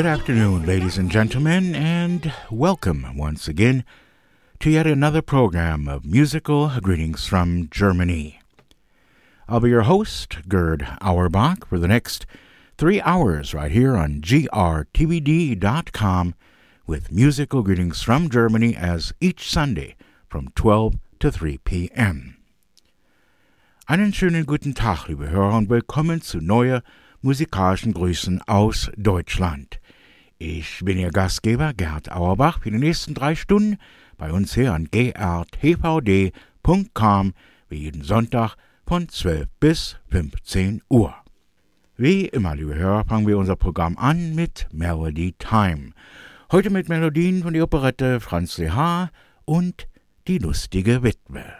Good afternoon, ladies and gentlemen, and welcome once again to yet another program of musical greetings from Germany. I'll be your host, Gerd Auerbach, for the next three hours right here on grtvd.com with musical greetings from Germany as each Sunday from 12 to 3 p.m. Einen schönen guten Tag, liebe Hörer, und willkommen zu neuer musikalischen Grüßen aus Deutschland. Ich bin Ihr Gastgeber Gerd Auerbach für die nächsten drei Stunden bei uns hier an grtvd.com wie jeden Sonntag von 12 bis 15 Uhr. Wie immer, liebe Hörer, fangen wir unser Programm an mit Melody Time. Heute mit Melodien von der Operette Franz Lehar und Die lustige Witwe.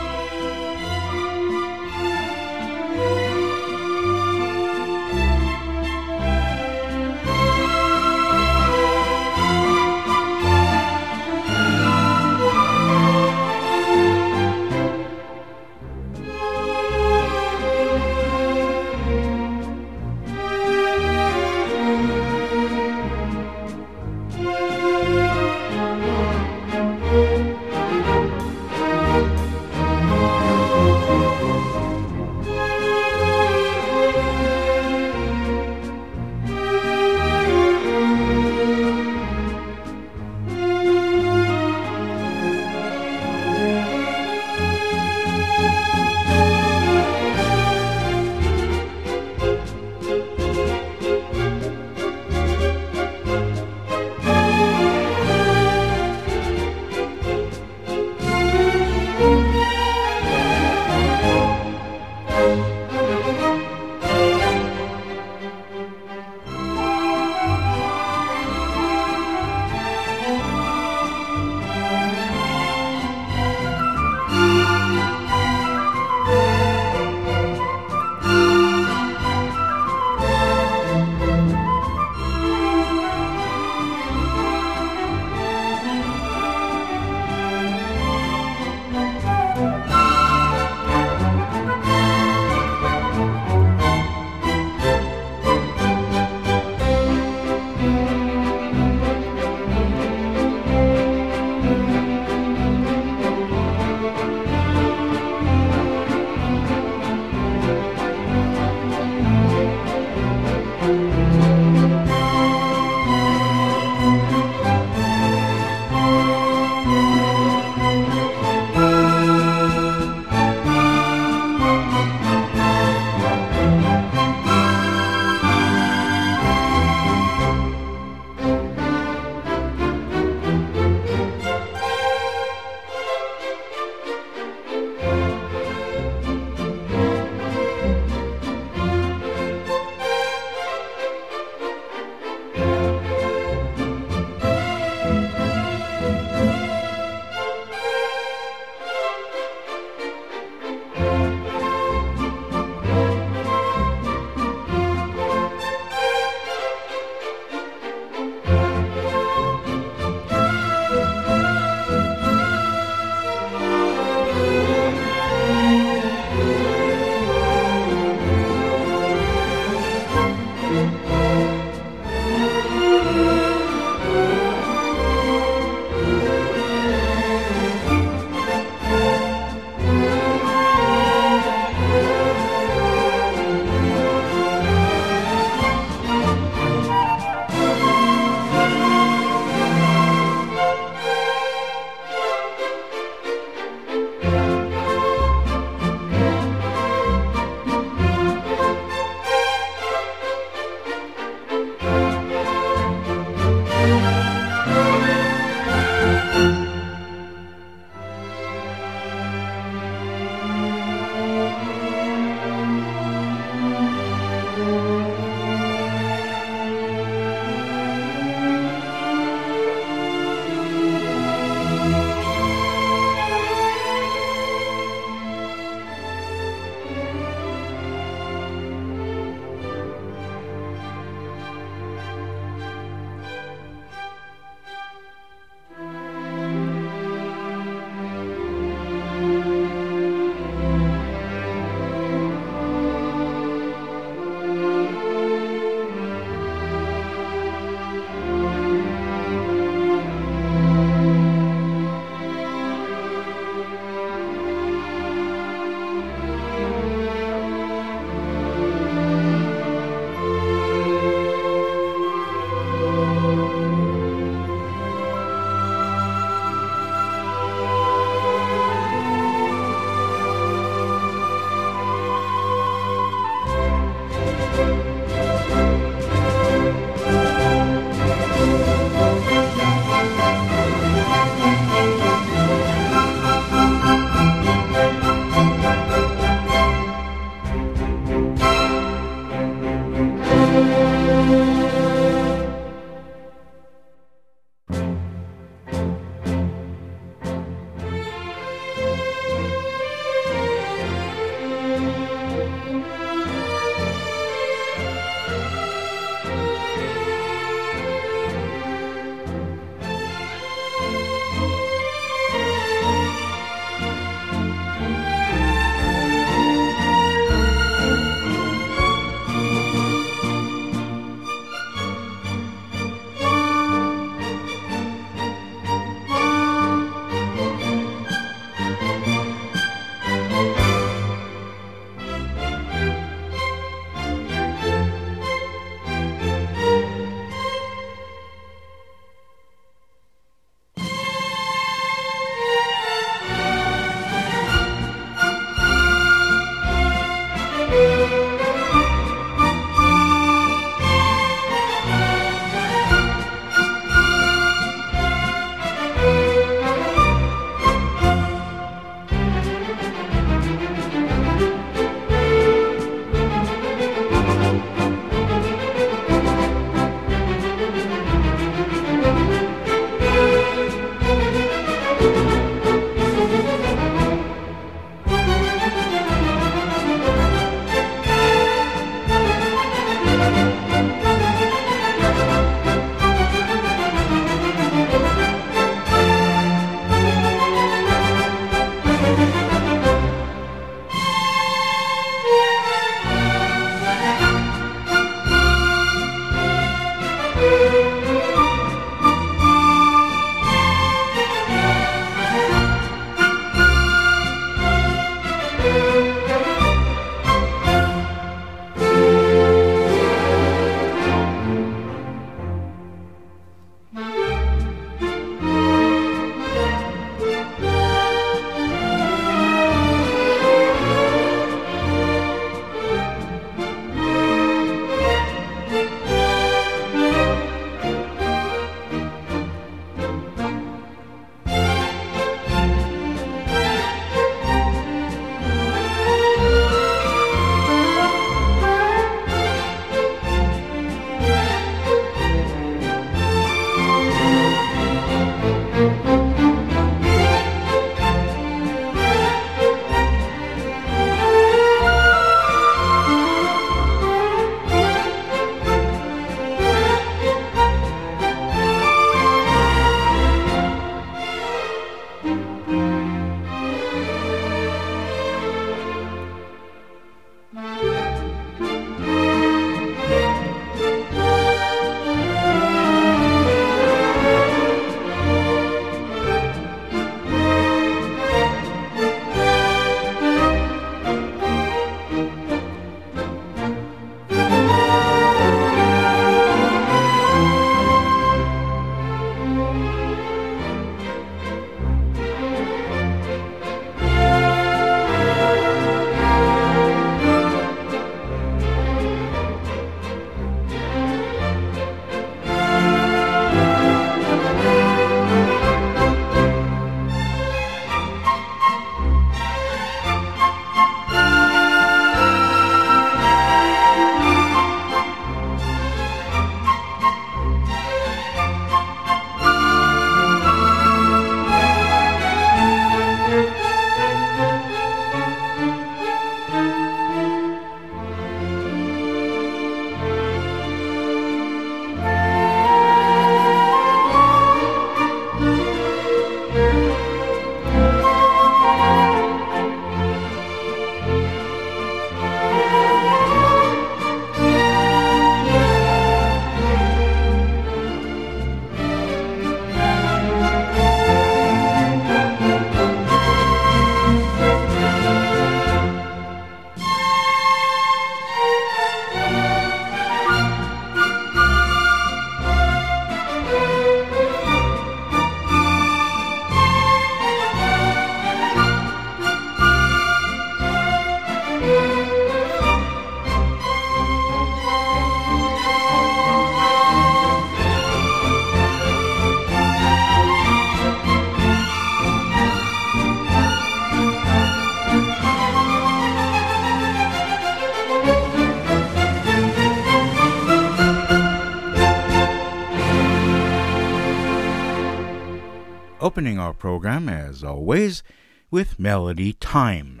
Opening our program, as always, with Melody Time.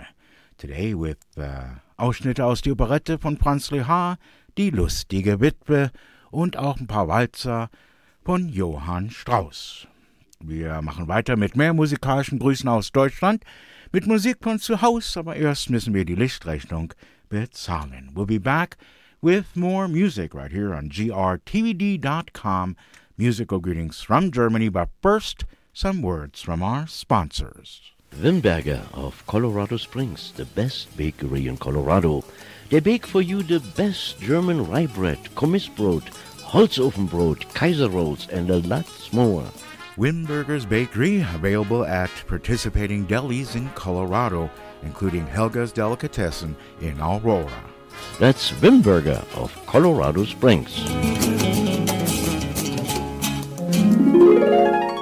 Today with uh, Ausschnitte aus der Operette von Franz Lehar, Die lustige Witwe und auch ein paar Walzer von Johann Strauss. Wir machen weiter mit mehr musikalischen Grüßen aus Deutschland, mit Musik von zu Hause, aber erst müssen wir die Lichtrechnung bezahlen. We'll be back with more music right here on grtvd.com. Musical greetings from Germany, but first, some words from our sponsors. Wimberger of Colorado Springs, the best bakery in Colorado. They bake for you the best German rye bread, Kommissbrot, Holzofenbrot, Kaiser rolls, and a lot more. Wimberger's Bakery, available at participating delis in Colorado, including Helga's Delicatessen in Aurora. That's Wimberger of Colorado Springs.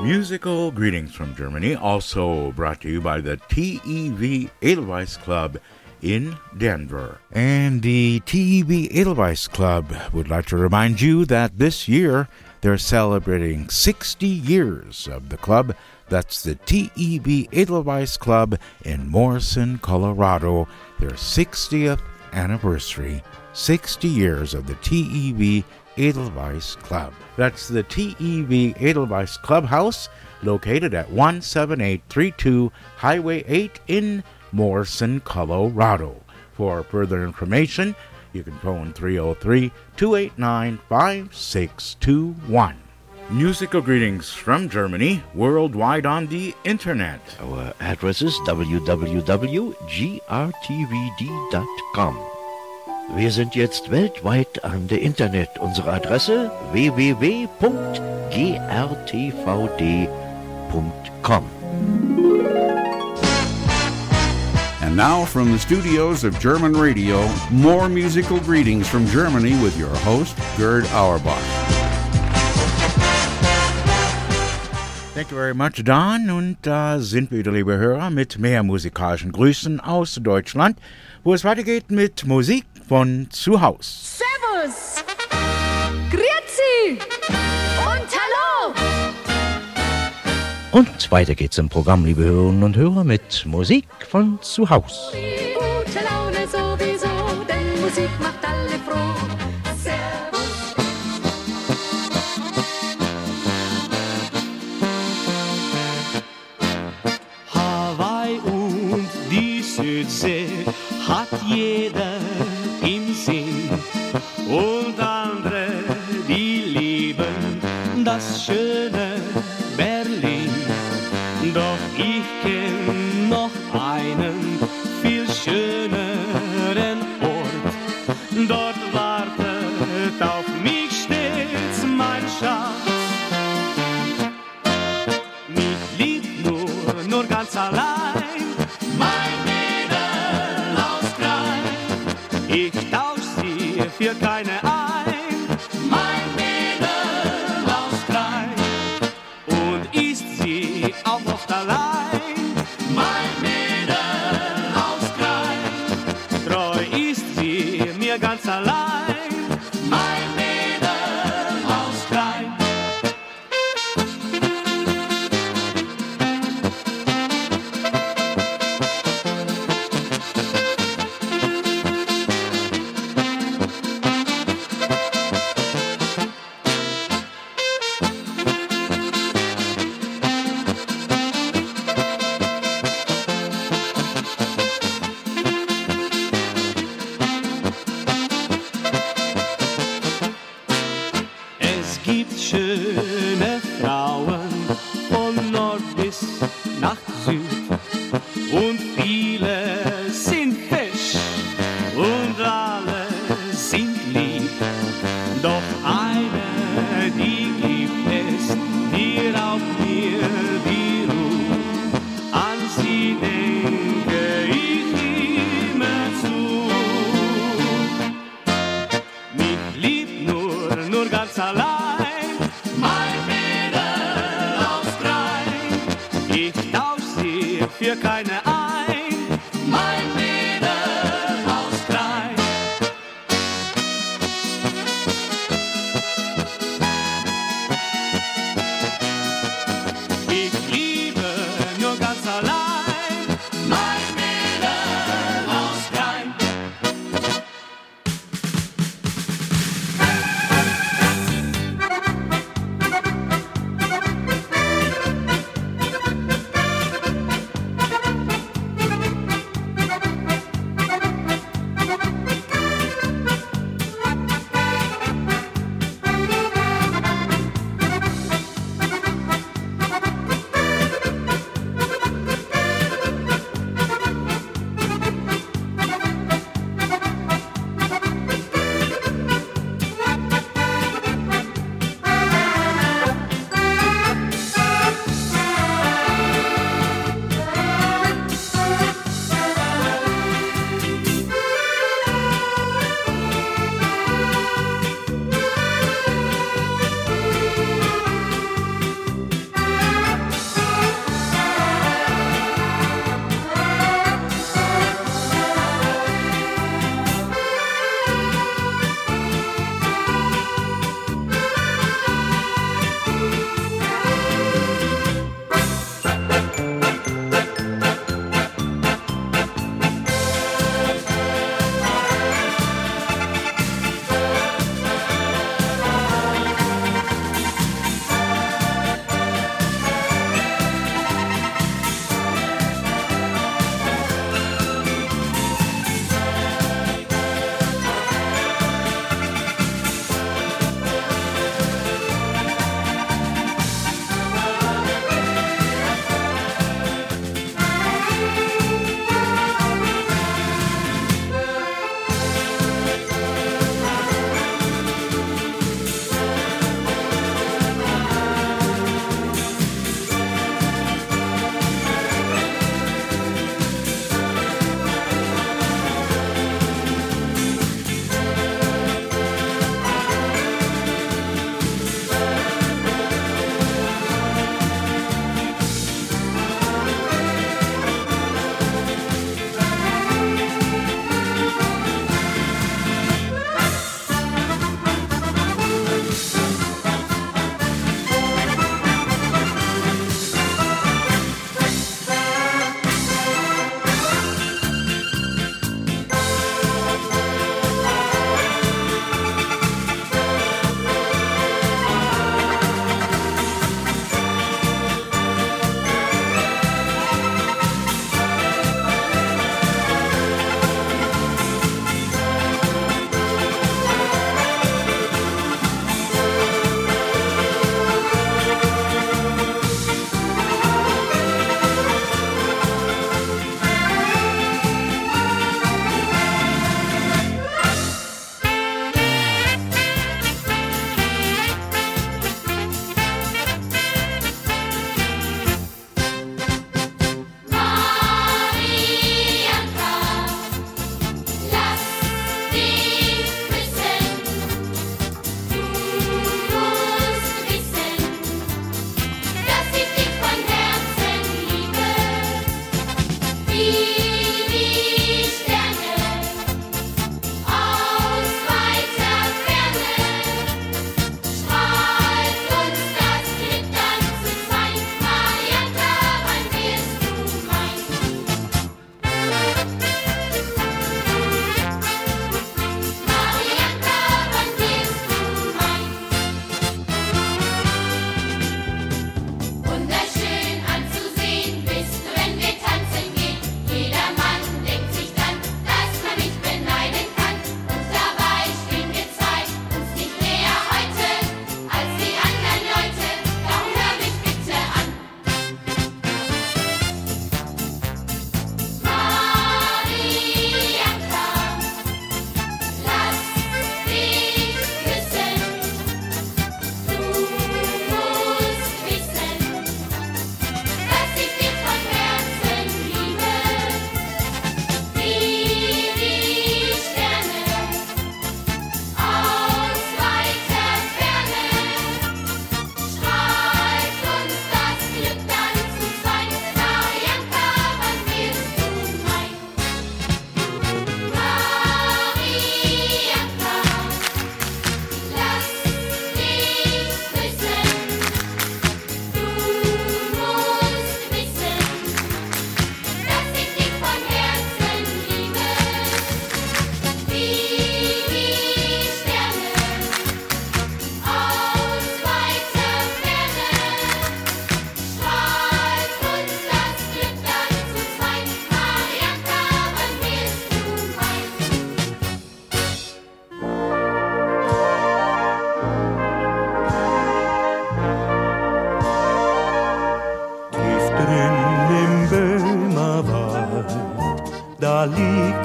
Musical greetings from Germany, also brought to you by the TEV Edelweiss Club in Denver. And the TEV Edelweiss Club would like to remind you that this year they're celebrating 60 years of the club. That's the TEV Edelweiss Club in Morrison, Colorado, their 60th anniversary. 60 years of the TEV Edelweiss Club. That's the TEV Edelweiss Clubhouse, located at 17832 Highway 8 in Morrison, Colorado. For further information, you can phone 303 289 5621. Musical greetings from Germany, worldwide on the internet. Our address is www.grtvd.com. Wir sind jetzt weltweit an der Internet. Unsere Adresse www.grtvd.com. And now from the studios of German Radio, more musical greetings from Germany with your host, Gerd Auerbach. Thank you very much, Don. Und da sind wir wieder, liebe Hörer, mit mehr musikalischen Grüßen aus Deutschland, wo es weitergeht mit Musik von zu Haus. Servus! Grüezi! Und hallo! Und weiter geht's im Programm, liebe Hörerinnen und Hörer, mit Musik von zu Haus. Gute Laune sowieso, denn Musik macht alle froh. Servus! Hawaii und die Südsee hat jeder und andere, die lieben das schöne Berlin. Doch ich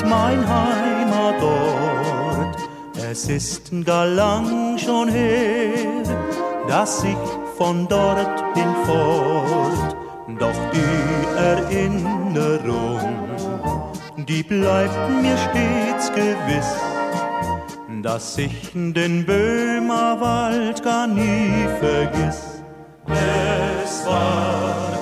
mein Heimatort. Es ist gar lang schon her, dass ich von dort hinfort. Doch die Erinnerung, die bleibt mir stets gewiss, dass ich den Böhmerwald gar nie vergiss. Es war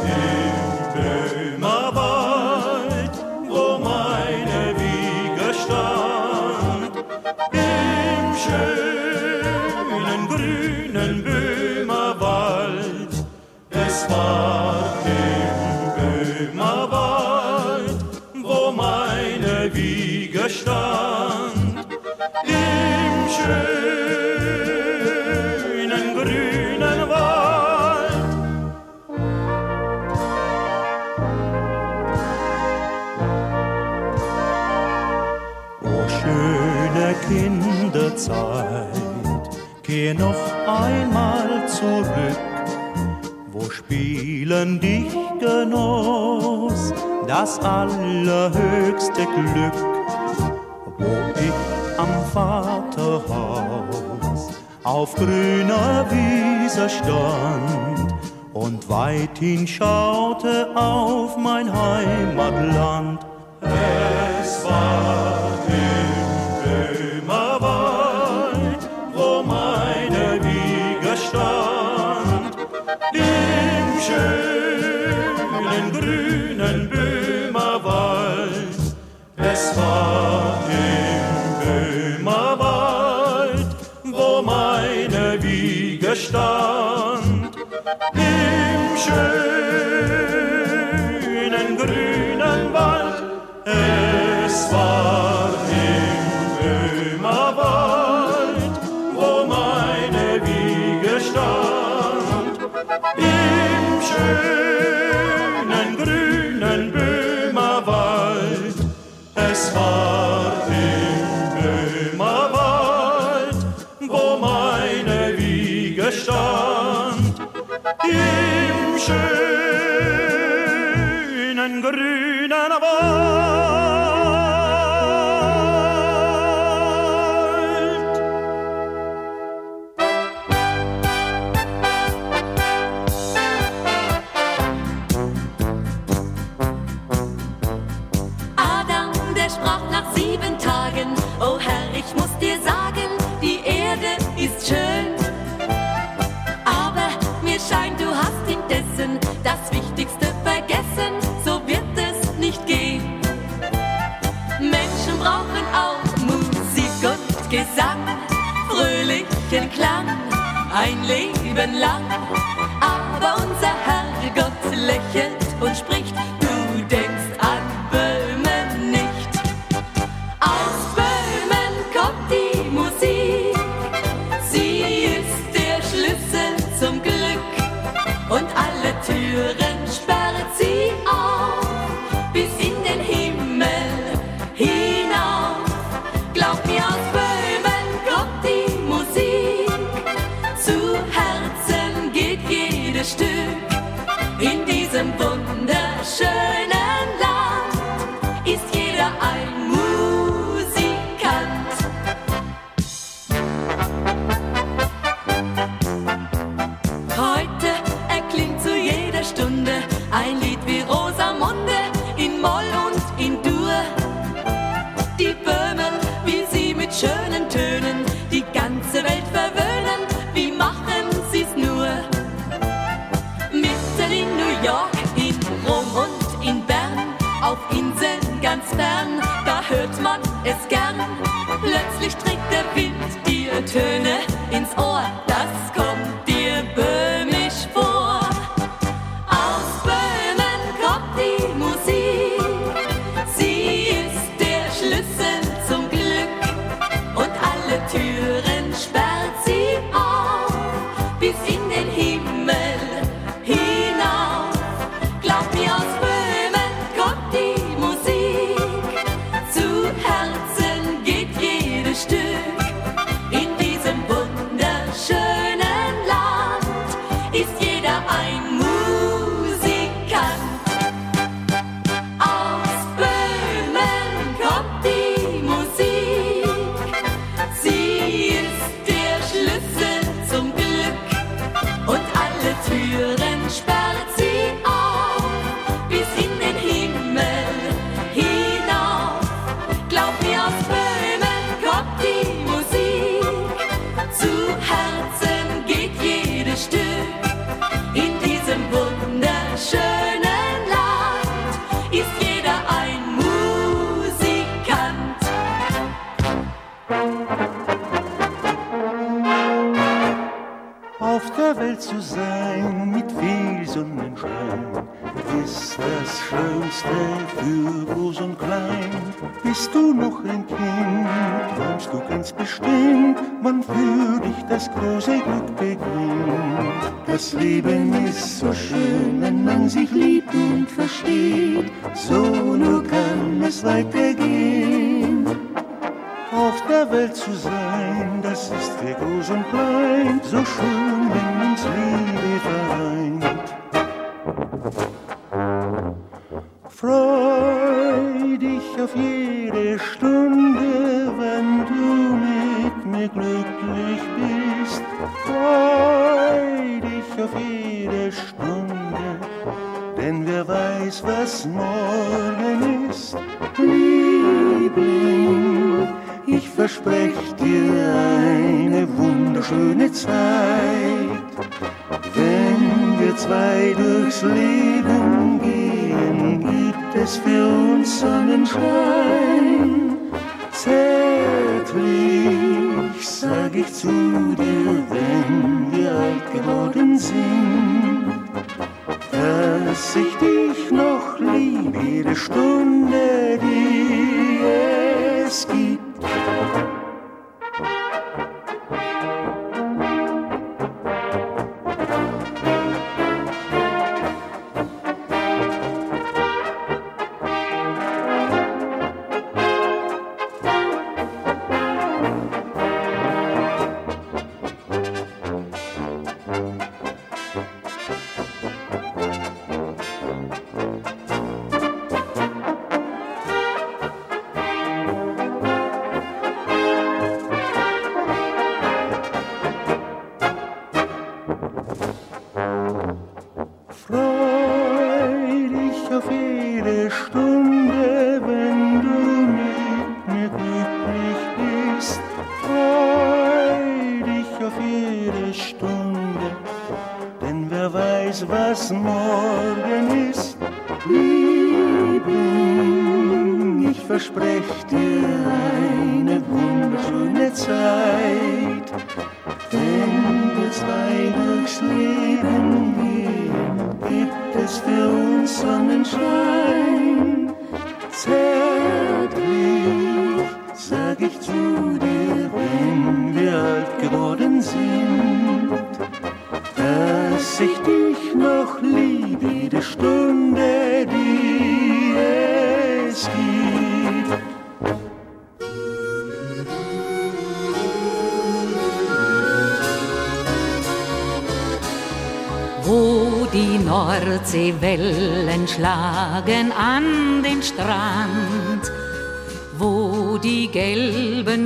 Kinderzeit, geh noch einmal zurück, wo Spielen dich genoss, das allerhöchste Glück, wo ich am Vaterhaus auf grüner Wiese stand und weit hinschaute auf mein Heimatland. Es war schönen grünen Böhmerwald. Es war im Böhmerwald, wo meine Wiege stand, im schönen schönen ein Leben lang. ein Kind, träumst du ganz bestimmt, wann für dich das große Glück beginnt. Das Leben ist so schön, wenn man sich liebt und versteht, so nur kann es weitergehen. Auf der Welt zu sein, das ist für groß und klein, so schön, wenn uns Liebe vereint. Freude Oh. Nordseewellen schlagen an den Strand, wo die gelben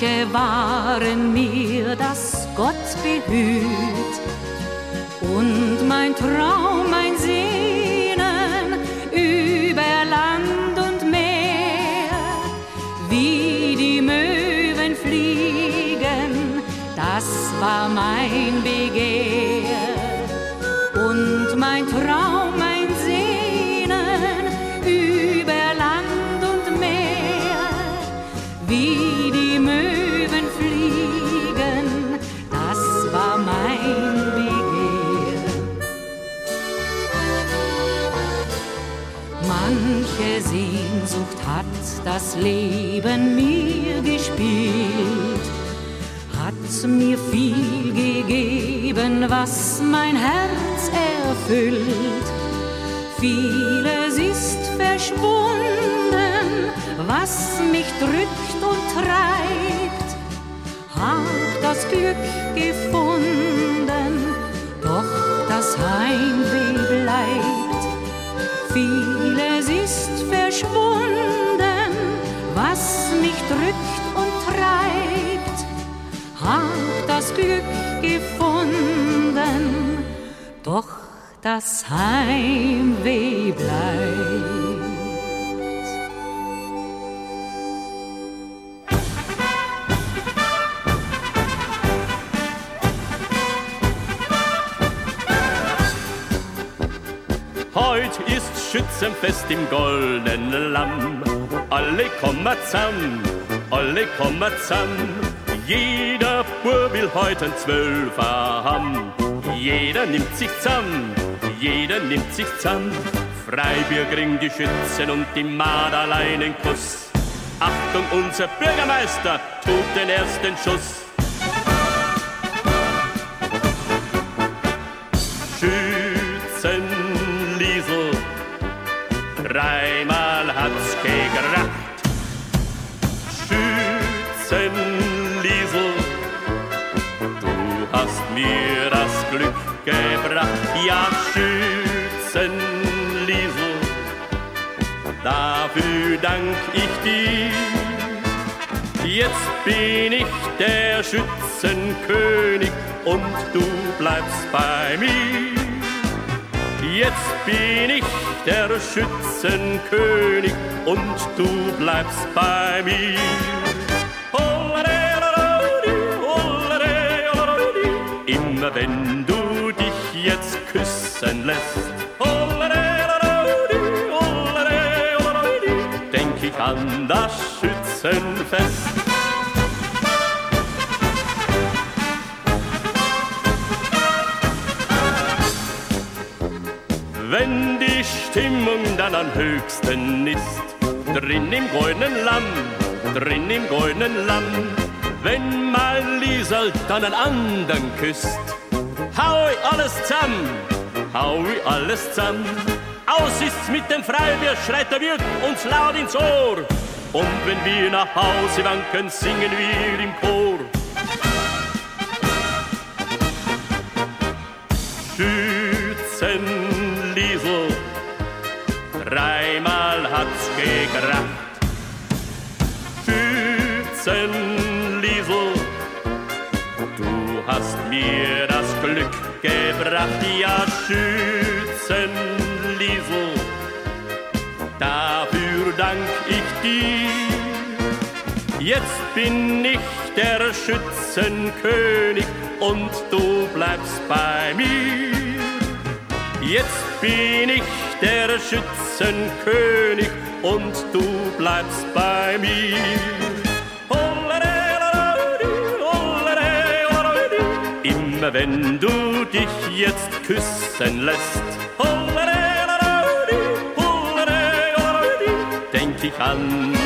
manche waren mir dass Gott behüt. Leben mir gespielt, hat mir viel gegeben, was mein Herz erfüllt. Vieles ist verschwunden, was mich drückt und treibt Glück gefunden, doch das Heimweh bleibt. Heut ist Schützenfest im goldenen Lamm. Alle kommen zusammen, alle kommen zusammen. Jeder Bub will heute ein Zwölfer haben. Jeder nimmt sich zusammen, jeder nimmt sich zusammen. Freibier kriegen die Schützen und die Marder einen Kuss. Achtung, unser Bürgermeister tut den ersten Schuss. Ja, Schützenliesel, dafür dank ich dir. Jetzt bin ich der Schützenkönig und du bleibst bei mir. Jetzt bin ich der Schützenkönig und du bleibst bei mir. Immer wenn du jetzt küssen lässt, denk ich an das Schützenfest. Wenn die Stimmung dann am höchsten ist, drin im goldenen Lamm, drin im goldenen Lamm, wenn mein Liesel dann einen anderen küsst, hau ich alles zusammen, hau ich alles zusammen. Aus ist's mit dem Freibier, schreit der Wirt uns laut ins Ohr. Und wenn wir nach Hause wanken, singen wir im Chor. Schützenliesel, dreimal hat's gekracht. Schützenliesel, gebracht, ja Schützenliesel, dafür dank ich dir. Jetzt bin ich der Schützenkönig und du bleibst bei mir. Jetzt bin ich der Schützenkönig und du bleibst bei mir. Immer wenn du dich jetzt küssen lässt, denk ich an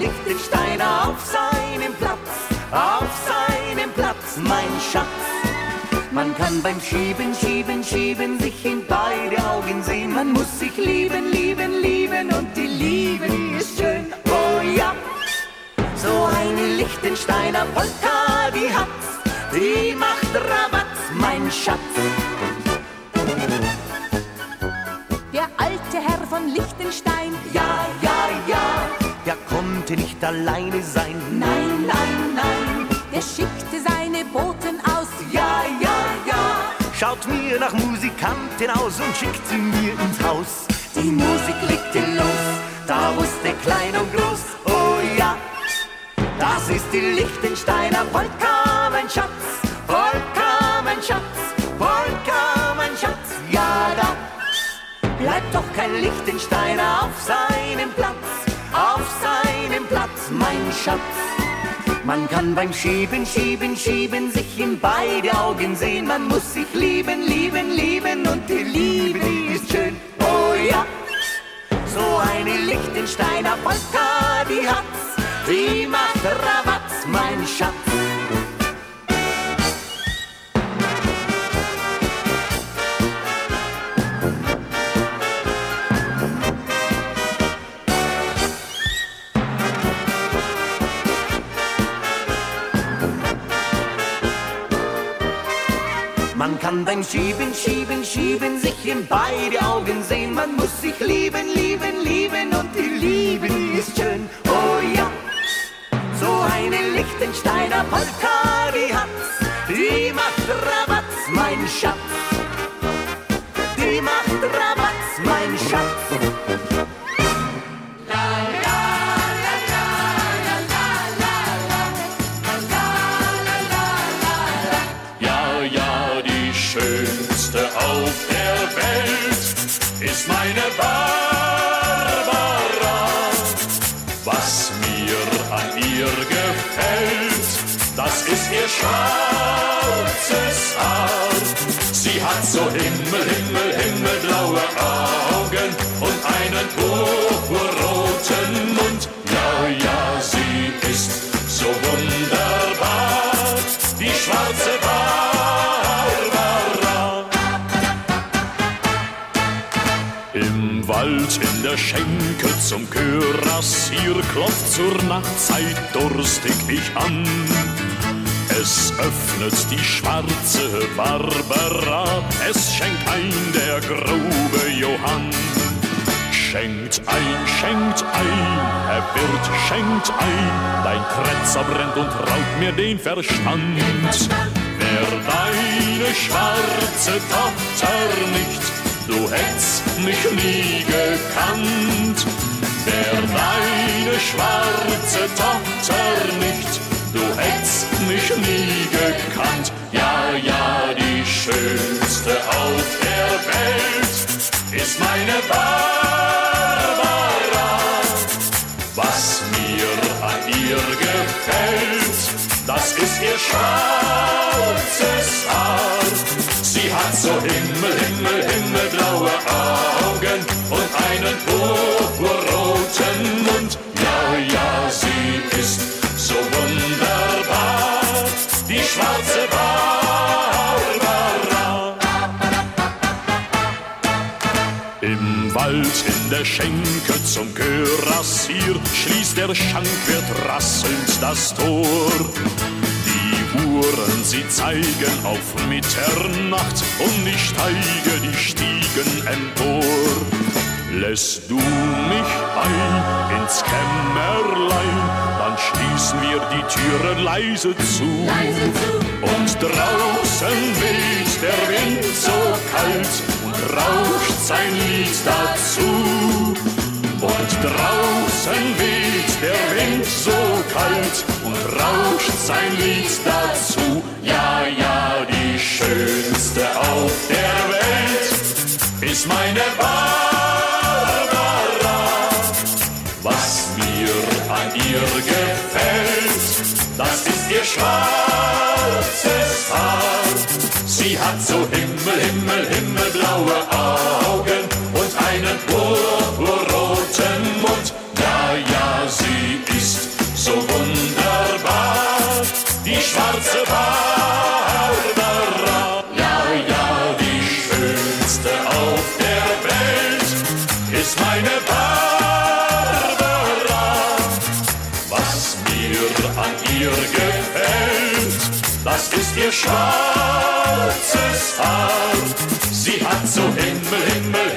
Lichtensteiner auf seinem Platz. Auf seinem Platz, mein Schatz. Man kann beim Schieben, Schieben, Schieben sich in beide Augen sehen. Man muss sich lieben, lieben, lieben und die Liebe, die ist schön. Oh ja, so eine Lichtensteiner Polka, die hat's, die macht Rabatz, mein Schatz. Der alte Herr von ja, ja, konnte nicht alleine sein. nein, nein, nein, der schickte seine Boten aus. Ja, ja, ja, schaut mir nach Musikanten aus und schickt sie mir ins Haus. Die Musik legte los, da wusste klein und groß, oh ja, das ist die Lichtensteiner Polka, mein Schatz. Polka, mein Schatz, Polka, mein Schatz, ja, da bleibt doch kein Lichtensteiner auf seinem Platz, seinem Platz, mein Schatz. Man kann beim Schieben, Schieben, Schieben sich in beide Augen sehen. Man muss sich lieben, lieben, lieben und die Liebe, die ist schön. Oh ja, so ein eine Lichtensteiner Polka, die hat's, die macht Rabatz, mein Schatz. Man kann beim Schieben, Schieben, Schieben sich in beide Augen sehen. Man muss sich lieben, lieben, lieben und die Liebe, ist schön. Oh ja, so eine Lichtensteiner Polka, die hat's, die macht Rabatz, mein Schatz. Schwarzes Haar. Sie hat so Himmel, Himmel, himmelblaue Augen und einen purpurroten Mund. Ja, ja, sie ist so wunderbar, die schwarze Barbara. Im Wald in der Schenke zum Kürassier klopft zur Nachtzeit durstig ich an. Es öffnet die schwarze Barbara, es schenkt ein der grobe Johann. Schenkt ein, schenkt ein, Herr Wirt, schenkt ein, dein Kretzer brennt und raubt mir den Verstand. Wär deine schwarze Tochter nicht, du hättst mich nie gekannt. Wär deine schwarze Tochter nicht, du hättst mich nie gekannt. Ja, ja, die schönste auf der Welt ist meine Barbara. Was mir an ihr gefällt, das ist ihr schwarzes Der Schenke zum Kürassier schließt der Schankwirt rasselnd das Tor. Die Uhren, sie zeigen auf Mitternacht und ich steige die Stiegen empor. Lässt du mich ein ins Kämmerlein, dann schließen wir die Türe leise zu. Und draußen weht der Wind so kalt und rauscht sein Lied dazu. Und draußen weht der Wind so kalt und rauscht sein Lied dazu. Ja, ja, die schönste auf der Welt ist meine Barbara. Was mir an ihr gefällt, das ist ihr schwarzes Haar. Sie hat so Himmel, Himmel, himmelblaue Augen und einen purpurroten Mund. Ja, ja, sie ist so wunderbar, die schwarze Barbara. Ja, ja, die schönste auf der Welt ist meine Barbara. Was mir an ihr gefällt, das ist ihr schwarzes Haar. Sie hat so Himmel, Himmel,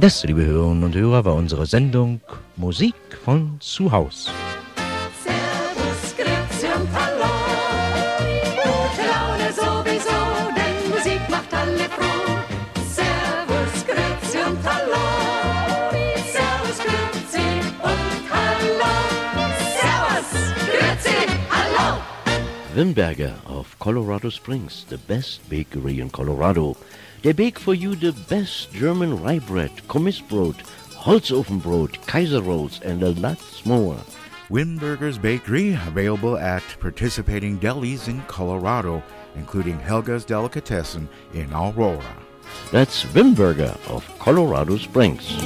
Das, liebe Hörerinnen und Hörer, war unsere Sendung Musik von zu Haus. Servus, Grüezi und Hallo. Gute Laune sowieso, denn Musik macht alle froh. Servus, Grüezi und Hallo. Servus, Grüezi und Hallo. Servus, Grüezi, Hallo. Wimberger of Colorado Springs, the best bakery in Colorado. They bake for you the best German rye bread, Kommissbrot, Holzofenbrot, Kaiser rolls, and a lot more. Wimberger's Bakery, available at participating delis in Colorado, including Helga's Delicatessen in Aurora. That's Wimberger of Colorado Springs.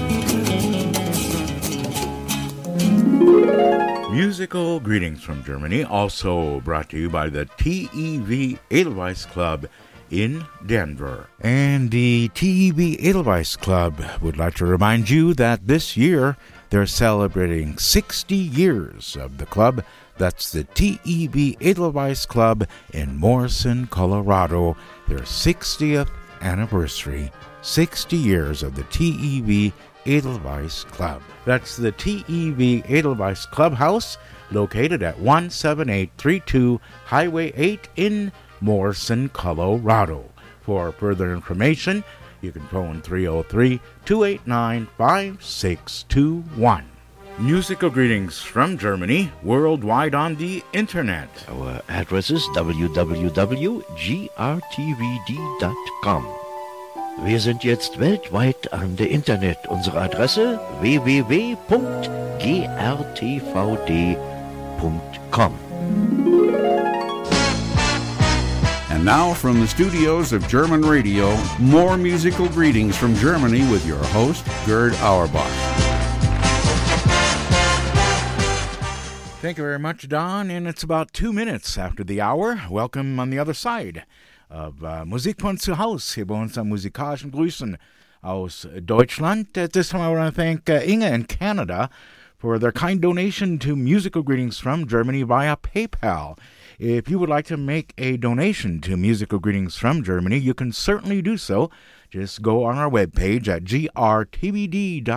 Musical greetings from Germany, also brought to you by the TEV Edelweiss Club in Denver. And the TEB Edelweiss Club would like to remind you that this year they're celebrating 60 years of the club. That's the TEB Edelweiss Club in Morrison, Colorado. Their 60th anniversary. 60 years of the TEB Edelweiss Club. That's the TEV Edelweiss Clubhouse, located at 17832 Highway 8 in Morrison, Colorado. For further information, you can phone 303 289 5621. Musical greetings from Germany, worldwide on the internet. Our address is www.grtvd.com. Wir sind jetzt weltweit an der Internet. Unsere Adresse www.grtvd.com. And now from the studios of German Radio, more musical greetings from Germany with your host, Gerd Auerbach. Thank you very much, Don. And it's about two minutes after the hour. Welcome on the other side of uh, Musik von zu Haus hier bei uns am musikalischen Grüßen aus Deutschland. At this time, I want to thank uh, Inge in Canada for their kind donation to musical greetings from Germany via PayPal. If you would like to make a donation to Musical Greetings from Germany, you can certainly do so. Just go on our webpage at grtvd.com.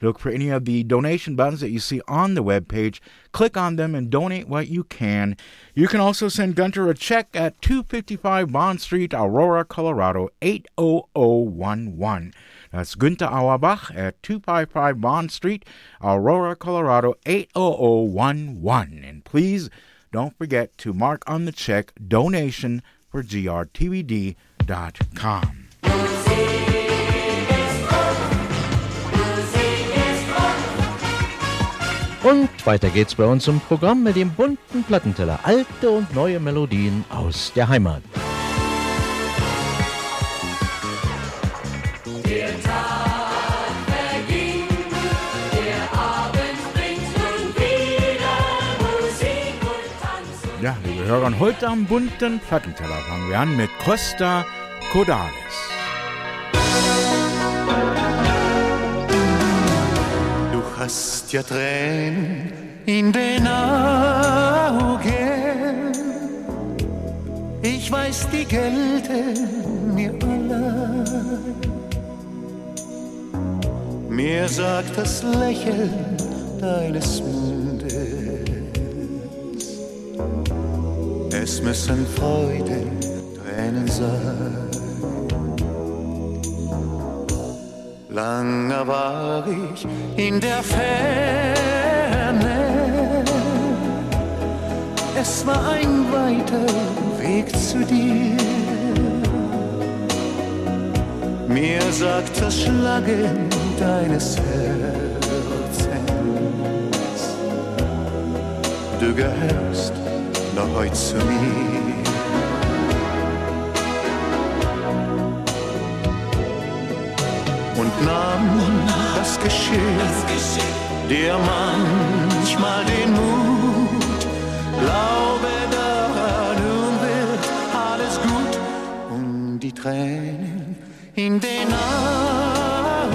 Look for any of the donation buttons that you see on the webpage. Click on them and donate what you can. You can also send Gunter a check at 255 Bond Street, Aurora, Colorado 80011. That's Gunter Auerbach at 255 Bond Street, Aurora, Colorado 80011. And please don't forget to mark on the check donation for grtvd.com. Und weiter geht's bei uns im Programm mit dem bunten Plattenteller. Alte und neue Melodien aus der Heimat. Tanz. Ja, liebe Hörer, heute am bunten Plattenteller fangen wir an mit Costa Cordalis. Du hast ja Tränen in den Augen. Ich weiß, die gelten mir allein. Mir sagt das Lächeln deines Mundes, es müssen Freudentränen sein. Lange war ich in der Ferne. Es war ein weiter Weg zu dir. Mir sagt das Schlagen deines Herzens, du gehörst noch heute zu mir. und nahm das Geschick, dir manchmal den Mut. Glaube daran, nun wird alles gut und die Tränen in den Augen,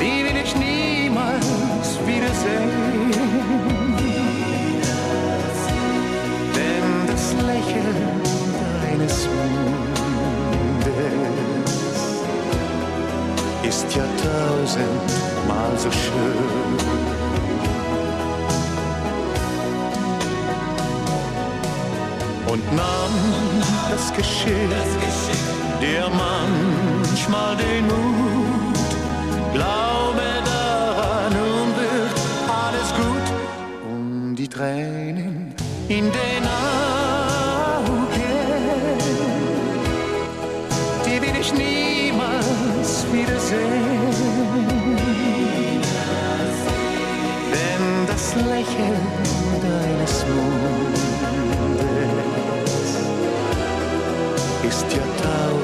die will ich niemals wiedersehen. Mundes ist ja tausendmal so schön. Und nahm das Geschick, dir manchmal den Mut. Glaube daran, nun wird alles gut. Und die Tränen in den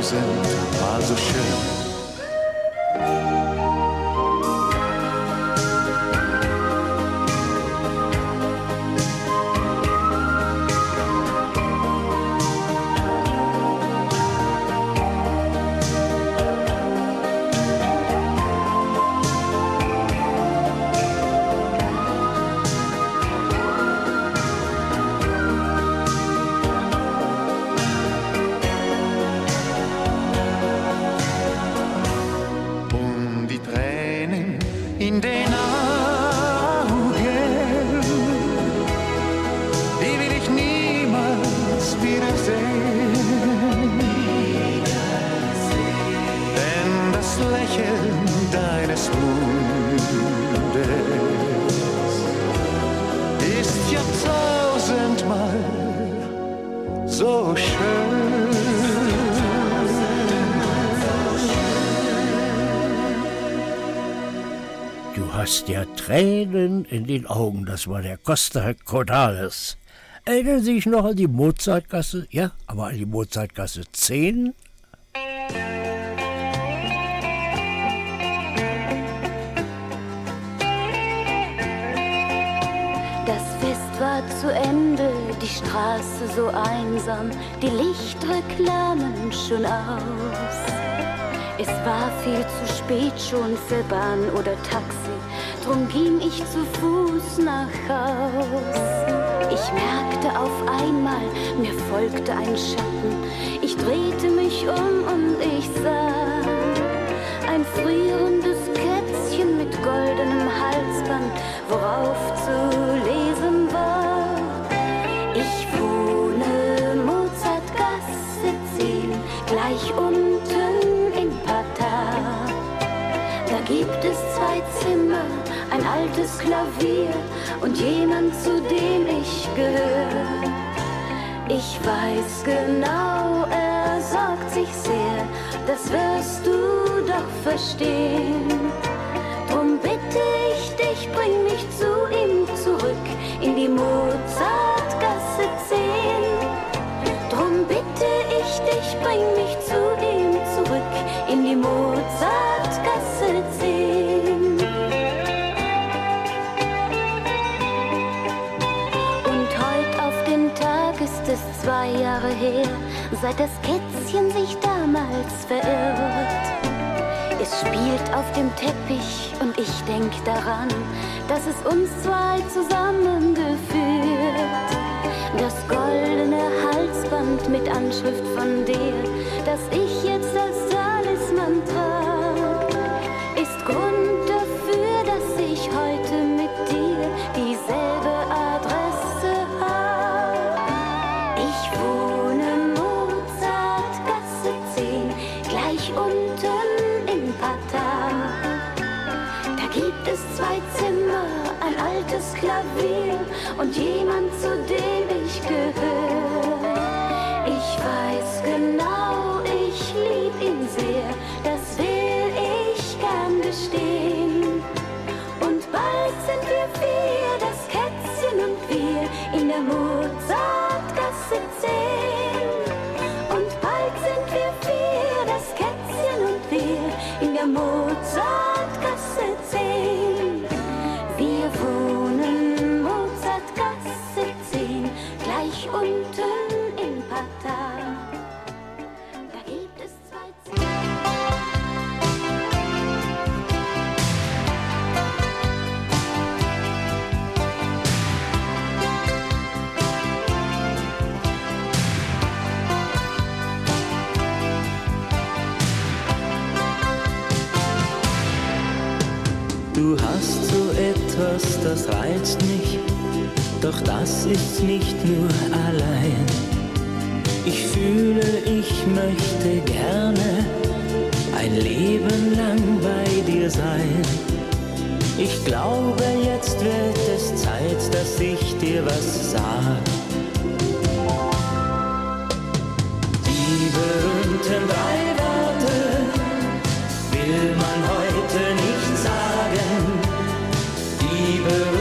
tausendmal so schön. Tränen in den Augen, das war der Costa Cordalis. Erinnern Sie sich noch an die Mozartgasse? Ja, aber an die Mozartgasse 10? Das Fest war zu Ende, die Straße so einsam, die Lichtreklamen schon aus. Es war viel zu spät schon für Bahn oder Taxi, drum ging ich zu Fuß nach Haus. Ich merkte auf einmal, mir folgte ein Schatten. Ich drehte mich um und ich sah ein frierendes Kätzchen mit goldenem Halsband, worauf zu lesen war. Ich wohne Mozartgasse 10, gleich unten in Patar. Da gibt es zwei Zimmer, ein altes Klavier und jemand, zu dem ich gehöre. Ich weiß genau, er sorgt sich sehr, das wirst du doch verstehen. Drum bitte ich dich, bring mich zu ihm zurück in die Mozartgasse 10. Drum bitte ich dich, bring mich zu ihm zurück in die Mozartgasse zwei Jahre her, seit das Kätzchen sich damals verirrt. Es spielt auf dem Teppich und ich denk daran, dass es uns zwei zusammengeführt. Das goldene Halsband mit Anschrift von dir, das ich etwas, das reizt mich, doch das ist nicht nur allein. Ich fühle, ich möchte gerne ein Leben lang bei dir sein. Ich glaube, jetzt wird es Zeit, dass ich dir was sag. Die berühmten drei Worte will man heute nicht sagen. Die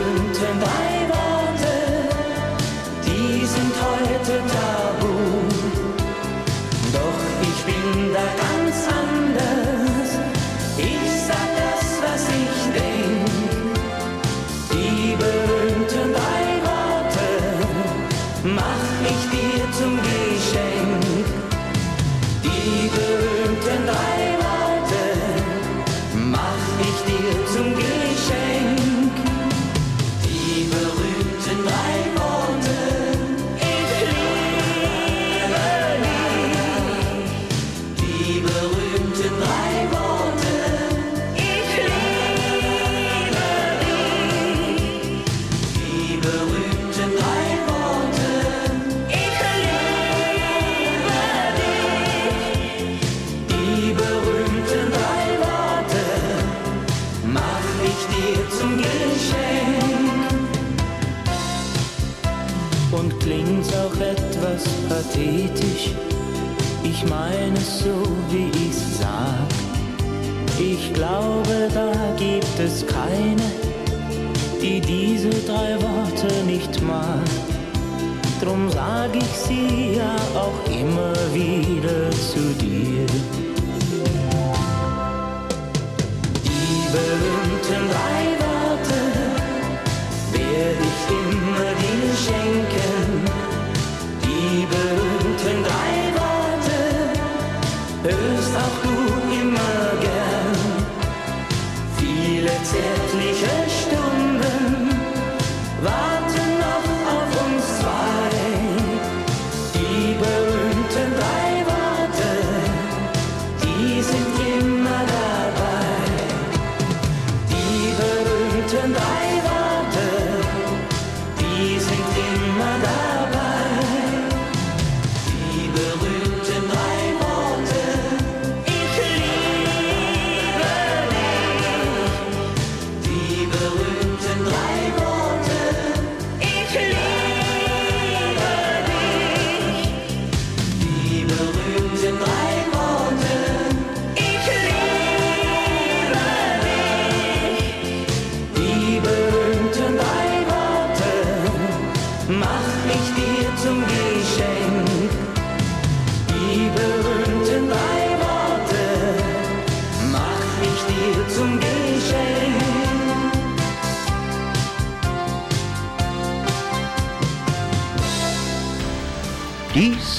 so, wie ich's sag. Ich glaube, da gibt es keine, die diese drei Worte nicht mag. Drum sag ich sie ja auch immer wieder zu dir. Die berühmten drei Worte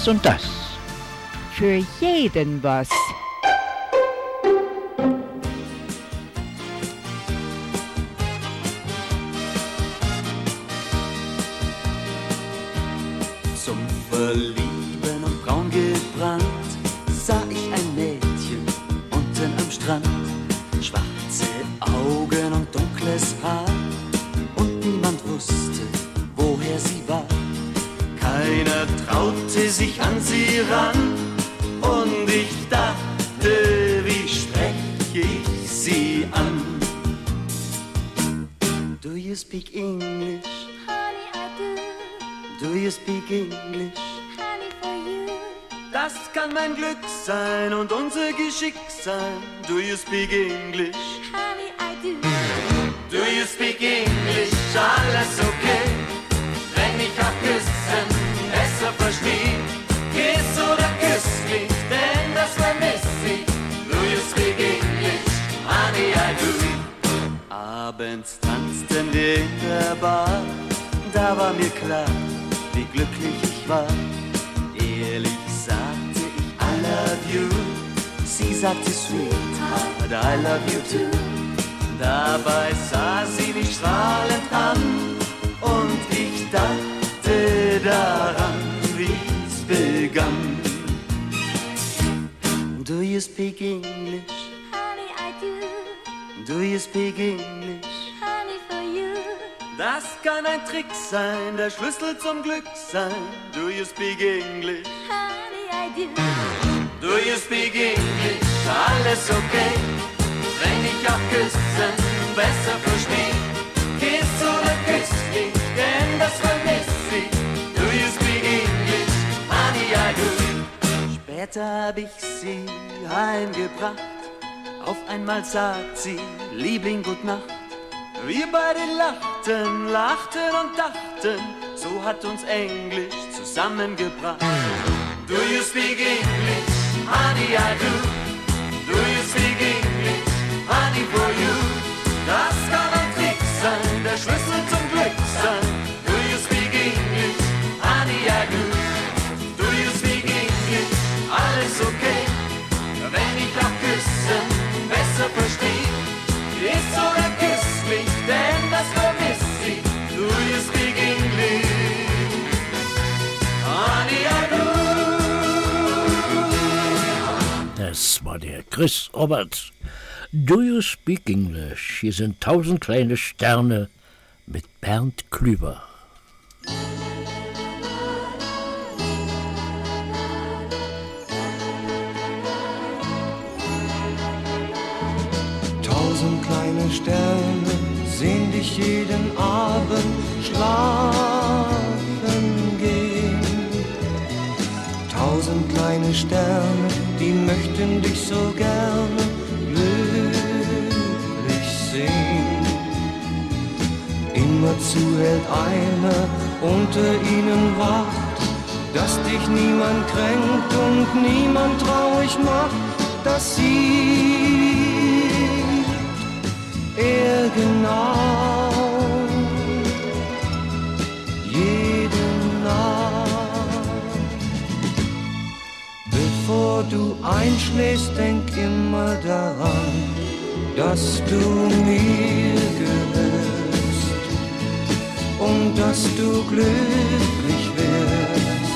Dies und das. Für jeden was. Zum Verlieben und braun gebrannt sich an sie ran und ich dachte, wie spreche ich sie an? Do you speak English? Honey, I do. Do you speak English? Honey, for you. Das kann mein Glück sein und unser Geschick sein. Do you speak English? Honey, I do. Do you speak English? Alles okay, wenn ich auch küssen besser verstehe. Denn das vermiss ich. Speak English? Honey, I do. Abends tanzten wir in der Bar, da war mir klar, wie glücklich ich war. Ehrlich sagte ich, I love you. Sie sagte, Sweetheart, I love you too. Dabei sah sie mich strahlend an und ich dachte daran, wie's begann. Do you speak English? Honey, I do. Do you speak English? Honey, for you. Das kann ein Trick sein, der Schlüssel zum Glück sein. Do you speak English? Honey, I do. Do you speak English? Alles okay, wenn ich auch küssen besser versteh. Kiss oder küss mich, denn das vermisst sie. Do you speak English? Honey, I do. Später hab ich sie heimgebracht. Auf einmal sagt sie, Liebling, gut Nacht. Wir beide lachten, lachten und dachten, so hat uns Englisch zusammengebracht. Do you speak English? Honey, I do. Do you speak English? Honey, for you. Das kann ein Trick sein, der Schlüssel zum Das war der Chris Robert. Do You Speak English? Hier sind tausend kleine Sterne mit Bernd Klüber. Tausend kleine Sterne sehen dich jeden Abend schlafen Kleine Sterne, die möchten dich so gerne glücklich sehen. Immerzu hält einer unter ihnen Wacht, dass dich niemand kränkt und niemand traurig macht, dass sie er genau Bevor du einschläfst, denk immer daran, dass du mir gehörst und dass du glücklich wirst,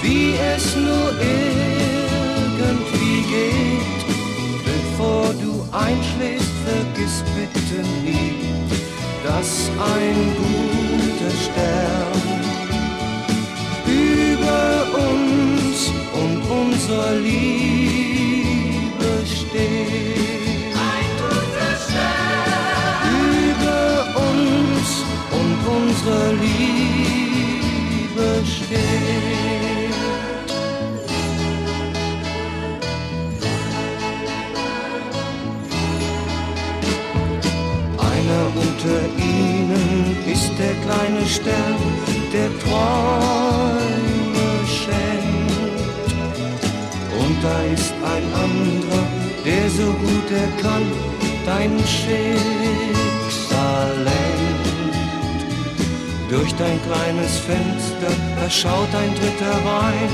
wie es nur irgendwie geht, bevor du einschläfst, vergiss bitte nie, dass ein guter Stern über uns und unserer Liebe steht. Ein guter Stern über uns und unserer Liebe steht. Einer unter ihnen ist der kleine Stern, der Träume da ist ein anderer, der so gut er kann, dein Schicksal lenkt. Durch dein kleines Fenster, da schaut ein Dritter rein.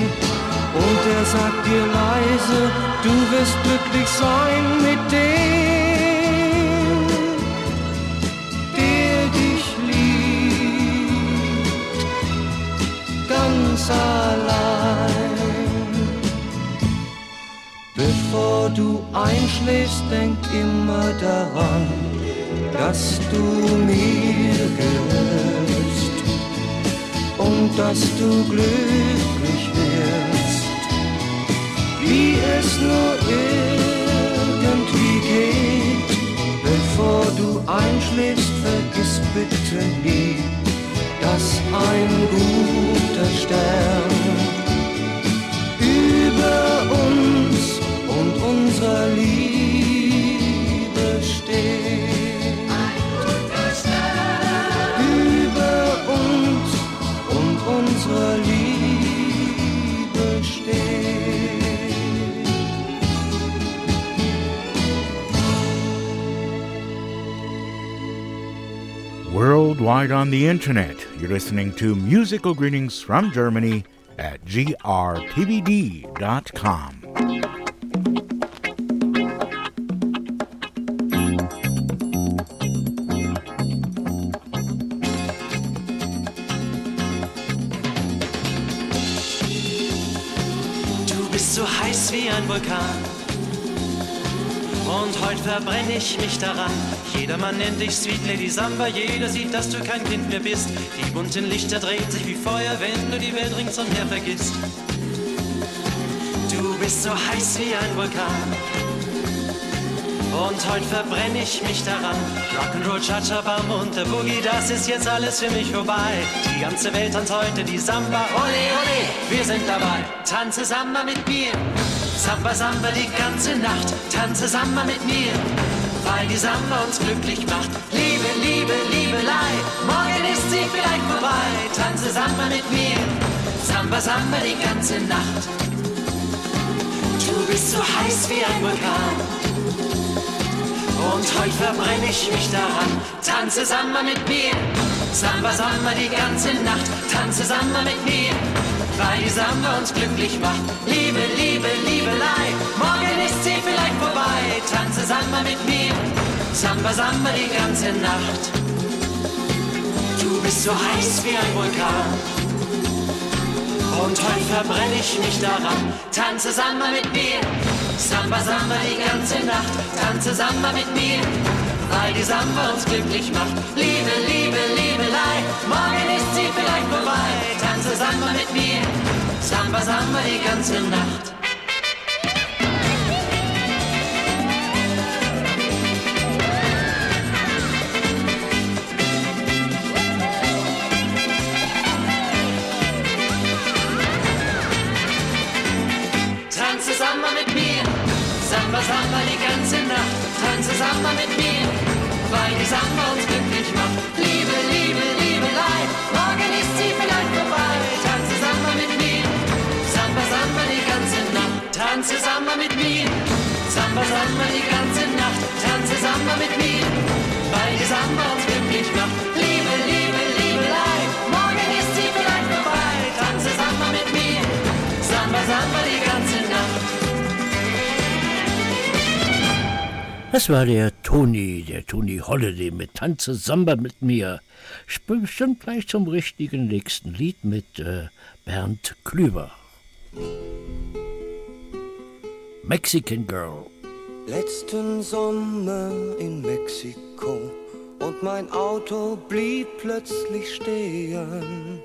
Und er sagt dir leise, du wirst glücklich sein mit dem, der dich liebt, allein. Bevor du einschläfst, denk immer daran, dass du mir gehörst und dass du glücklich wirst, wie es nur irgendwie geht. Bevor du einschläfst, vergiss bitte nie, dass ein guter Stern Worldwide on the internet, you're listening to musical greetings from Germany at grtvd.com. Du bist so heiß wie ein Vulkan. Und heute verbrenne ich mich daran. Jedermann nennt dich Sweet Lady Samba. Jeder sieht, dass du kein Kind mehr bist. Die bunten Lichter drehen sich wie Feuer, wenn du die Welt ringsumher vergisst. Du bist so heiß wie ein Vulkan. Und heute verbrenne ich mich daran. Rock'n'Roll, Cha-Cha-Bam und der Boogie, das ist jetzt alles für mich vorbei. Die ganze Welt tanzt heute die Samba. Ole, ole, wir sind dabei. Tanze Samba mit mir. Samba, Samba die ganze Nacht. Tanze Samba mit mir. Weil die Samba uns glücklich macht. Liebe, Liebe, Liebelei. Morgen ist sie vielleicht vorbei. Tanze Samba mit mir. Samba, Samba die ganze Nacht. Du bist so heiß wie ein Vulkan. Und heute verbrenne ich mich daran. Tanze Samba mit mir. Samba, Samba die ganze Nacht. Tanze Samba mit mir. Weil die Samba uns glücklich macht. Liebe, Liebe, Liebelei. Morgen ist sie vielleicht vorbei. Tanze Samba mit mir. Samba, Samba die ganze Nacht. Du bist so heiß wie ein Vulkan. Und heute verbrenne ich mich daran. Tanze Samba mit mir. Samba, Samba die ganze Nacht, tanze Samba mit mir, weil die Samba uns glücklich macht. Liebe, Liebe, Liebelei, morgen ist sie vielleicht vorbei. Tanze Samba mit mir, Samba, Samba die ganze Nacht. Tanze Samba mit mir, Samba, Samba die ganze Nacht, tanze Samba mit mir, weil die Samba uns glücklich macht. Tanze Samba mit mir, Samba, Samba die ganze Nacht, tanze Samba mit mir, weil die Samba uns glücklich macht. Liebe, Liebe, Liebelei, morgen ist sie vielleicht vorbei. Tanze Samba mit mir, Samba, Samba die ganze Nacht. Das war der Toni, der Toni Holiday mit Tanze Samba mit mir. Bestimmt gleich zum richtigen nächsten Lied mit äh, Bernd Klüber. Mexican Girl. Letzten Sommer in Mexiko und mein Auto blieb plötzlich stehen.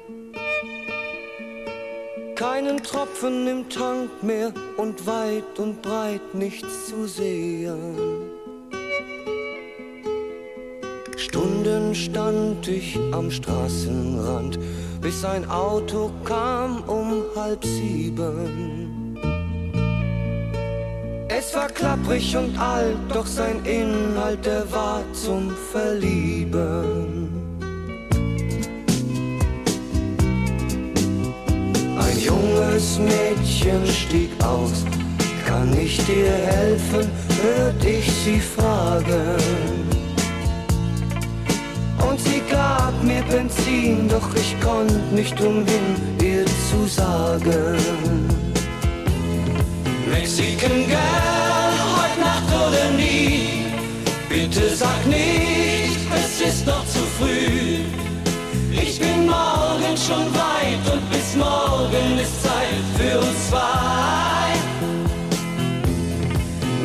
Keinen Tropfen im Tank mehr und weit und breit nichts zu sehen. Stunden stand ich am Straßenrand, bis ein Auto kam um halb sieben. Es war klapprig und alt, doch sein Inhalt, der war zum Verlieben. Ein junges Mädchen stieg aus, kann ich dir helfen, hört ich sie fragen. Und sie gab mir Benzin, doch ich konnte nicht umhin, ihr zu sagen. Mexican Girl, heute Nacht oder nie, bitte sag nicht, es ist noch zu früh. Ich bin morgen schon weit und bis morgen ist Zeit für uns zwei.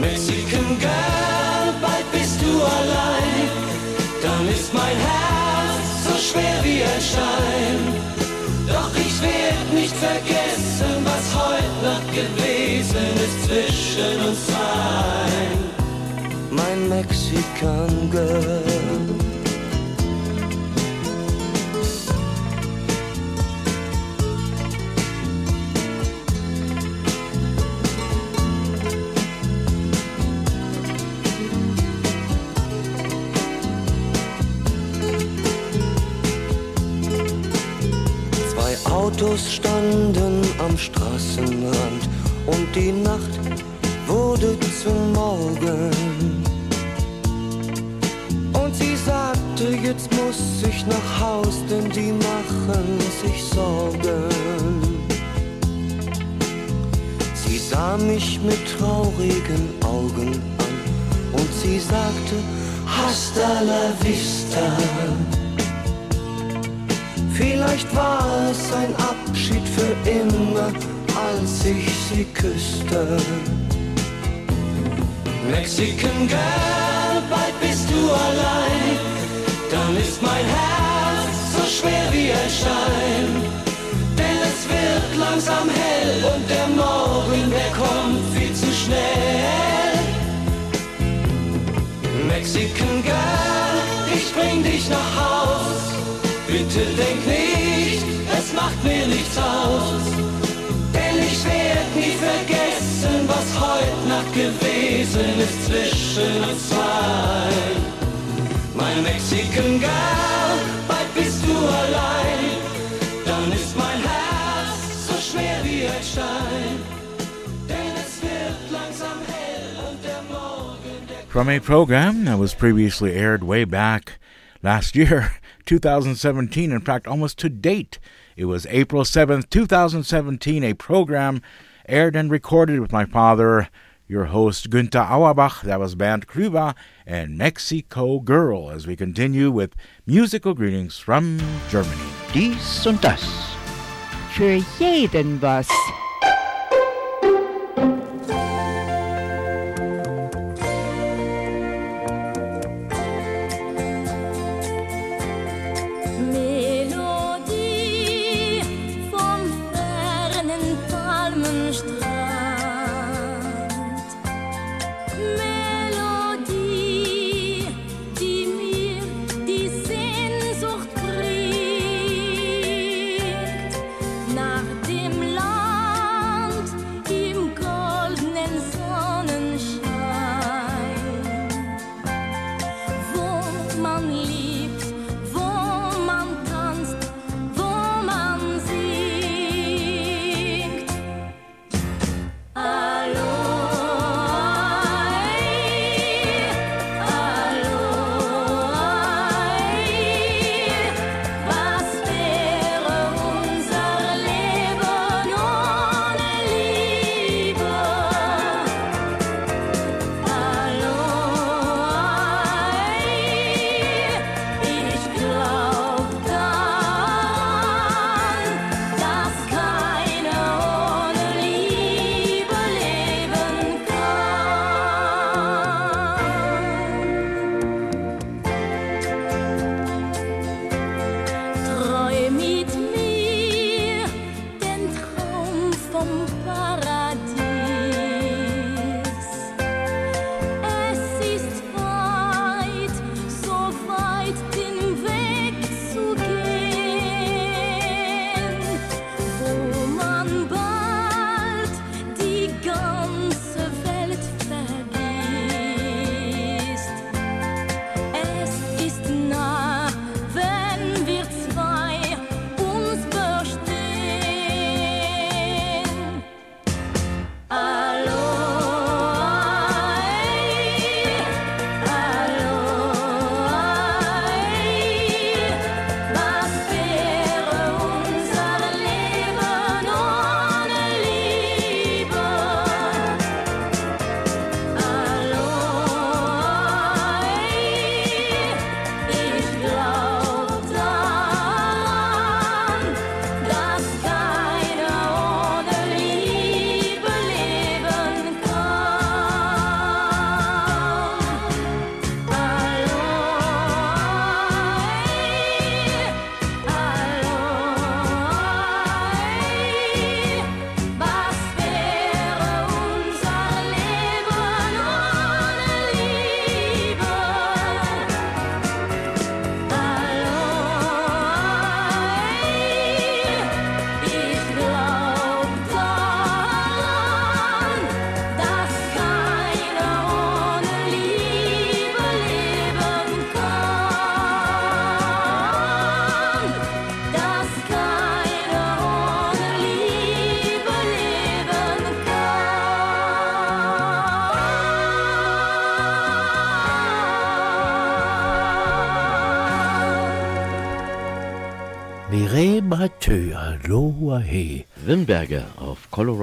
Mexican Girl, bald bist du allein, dann ist mein Herz so schwer wie ein Stein. Doch ich werd nicht vergessen, was heute Nacht gewesen ist zwischen uns zwei. Mein Mexican Girl. Autos standen am Straßenrand und die Nacht wurde zum Morgen. Und sie sagte, jetzt muss ich nach Haus, denn die machen sich Sorgen. Sie sah mich mit traurigen Augen an und sie sagte, Hasta la vista. Vielleicht war es ein Abschied für immer, als ich sie küsste. Mexican Girl, bald bist du allein, dann ist mein Herz so schwer wie ein Stein. Denn es wird langsam hell und der Morgen, der kommt viel zu schnell. Mexican Girl, ich bring dich nach Haus. Bitte denk nicht, es macht mir nichts aus. Nie vergessen, was Nacht gewesen ist zwischen uns zwei. Mein Mexican Girl, bald bist du allein. Dann ist mein Herz so schwer wie ein Stein. From a program that was previously aired way back last year, 2017, in fact, almost to date. It was April 7th, 2017, a program aired and recorded with my father, your host Günther Auerbach. That was band Krüba and Mexico Girl as we continue with musical greetings from Germany. Dies und das. Für jeden was.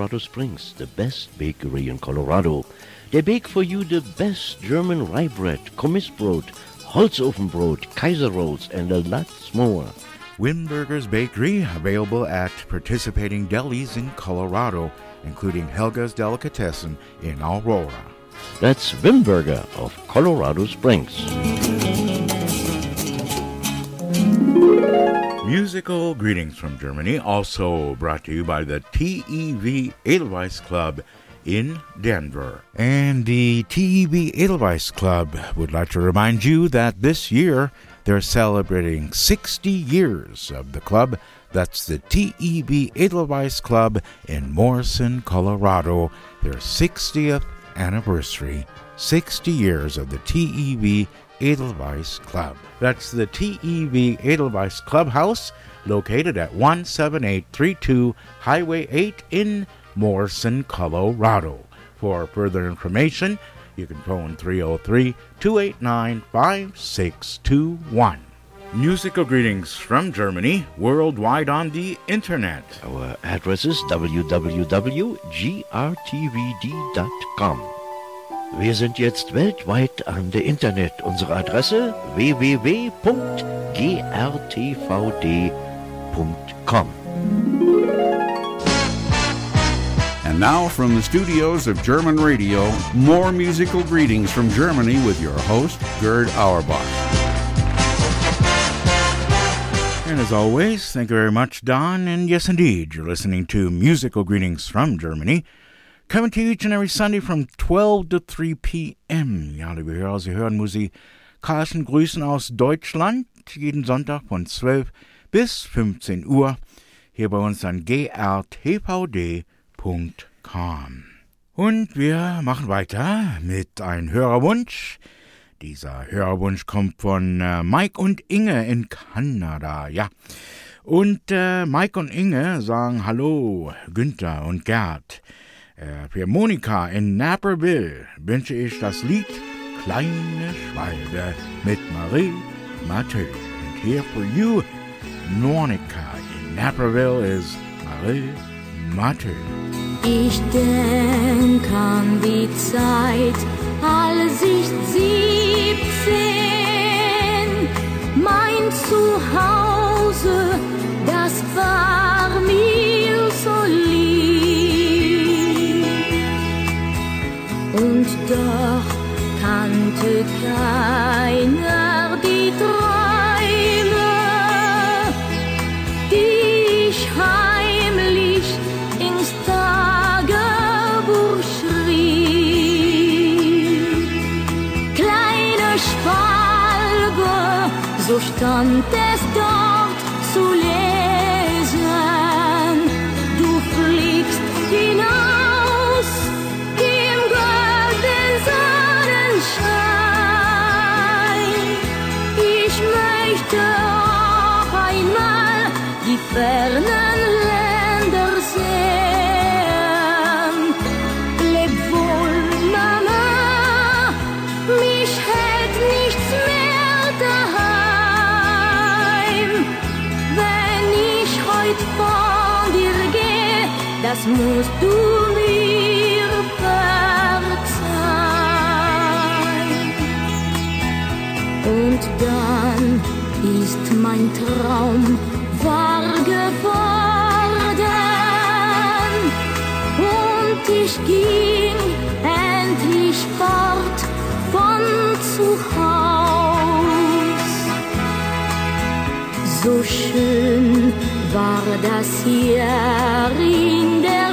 Colorado Springs, the best bakery in Colorado. They bake for you the best German rye bread, Kommissbrot, Holzofenbrot, Kaiser rolls, and a lot more. Wimberger's Bakery, available at participating delis in Colorado, including Helga's Delicatessen in Aurora. That's Wimberger of Colorado Springs. Musical greetings from Germany, also brought to you by the TEV Edelweiss Club in Denver. And the TEB Edelweiss Club would like to remind you that this year they're celebrating 60 years of the club. That's the TEB Edelweiss Club in Morrison, Colorado. Their 60th anniversary. 60 years of the TEB Edelweiss Club. That's the TEB Edelweiss Clubhouse, located at 17832 Highway 8 in Morrison, Colorado. For further information, you can phone 303 289 5621. Musical greetings from Germany, worldwide on the internet. Our address is www.grtvd.com. Wir sind jetzt weltweit an der Internet. Unsere Adresse www.grtvd.com. And now from the studios of German Radio, more musical greetings from Germany with your host, Gerd Auerbach. And as always, thank you very much, Don. And yes, indeed, you're listening to Musical Greetings from Germany, coming to you each and every Sunday from 12 to 3 p.m. Ja, liebe Hörer, Sie hören musikalischen Grüßen aus Deutschland, jeden Sonntag von 12 bis 15 Uhr, hier bei uns an grtvd.com. Und wir machen weiter mit einem Hörerwunsch. Dieser Hörerwunsch kommt von äh, Mike und Inge in Kanada, ja. Und äh, Mike und Inge sagen Hallo, Günther und Gerd. Äh, für Monika in Naperville wünsche ich das Lied Kleine Schwalbe mit Marie Mathieu. And here for you, Monika in Naperville is Marie Mathieu. Ich denk an die Zeit, als ich siebzehn, mein Zuhause, das war mir doch kannte keiner die Träume, die ich heimlich ins Tagebuch schrieb. Kleine Schwalbe, so stand es musst du mir verzeihen. Und dann ist mein Traum wahr geworden. Und ich ging endlich fort von zu Haus. So schön war das hier in der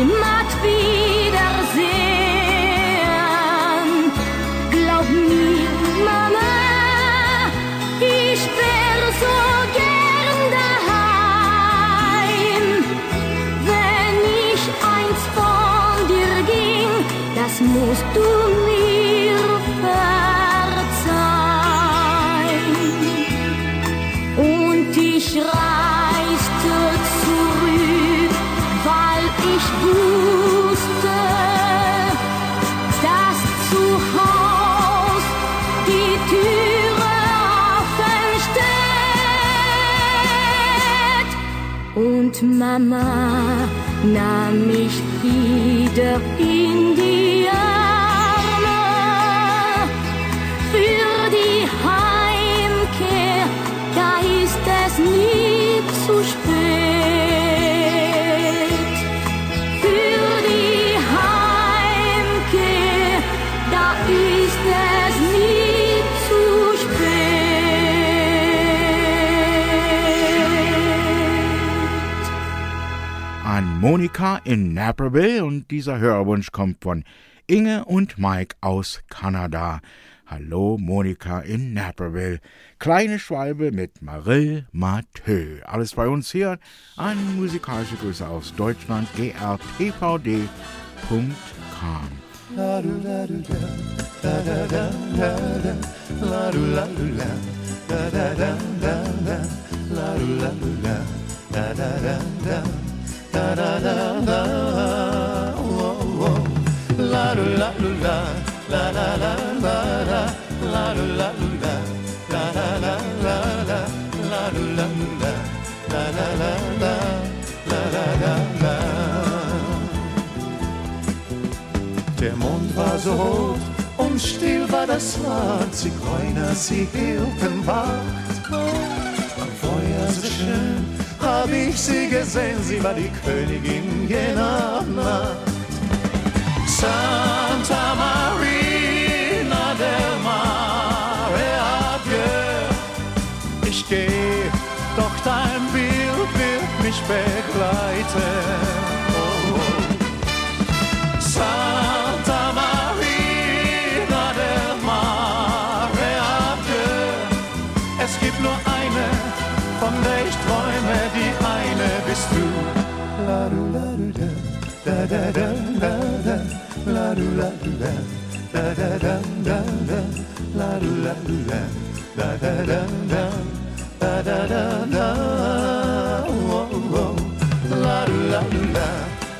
Heimat wiedersehen. Glaub mir, Mama, ich wär so gern daheim. Wenn ich eins von dir ging, das musst du Mama nahm mich wieder in die Monika in Naperville und dieser Hörwunsch kommt von Inge und Mike aus Kanada. Hallo Monika in Naperville. Kleine Schwalbe mit Marill Mathieu. Alles bei uns hier an musikalische Grüße aus Deutschland grtvd.com. Der Mond war so rot und still war das Land. Zigeuner, sie hielten Wacht. Am Feuer so schön hab ich sie gesehen. Sie war die Königin jener Nacht. Santa Marina del Mare, adieu. Ich geh, doch dein Bild wird mich begleiten. Santa Marina del Mare, adieu. Es gibt nur bist du. La du la du da, da da da da da, la du la du da, da da da da da, la du la du da, da da da da, da da da da, oh oh, la du la du da,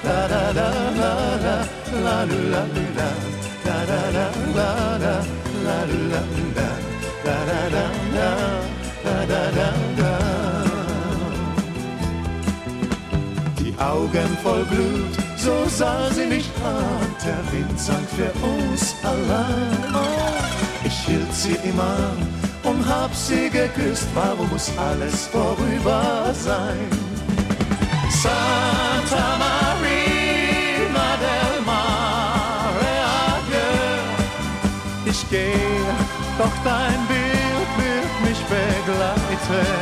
da da da da da, la du la du da, da da da da da, la du la du da, da da da da, da da Augen voll Blut, so sah sie mich an. Der Wind sang für uns allein. Oh, ich hielt sie immer an und hab sie geküsst. Warum muss alles vorüber sein? Santa Marina del Mare, adieu. Ich geh, doch dein Bild wird mich begleiten.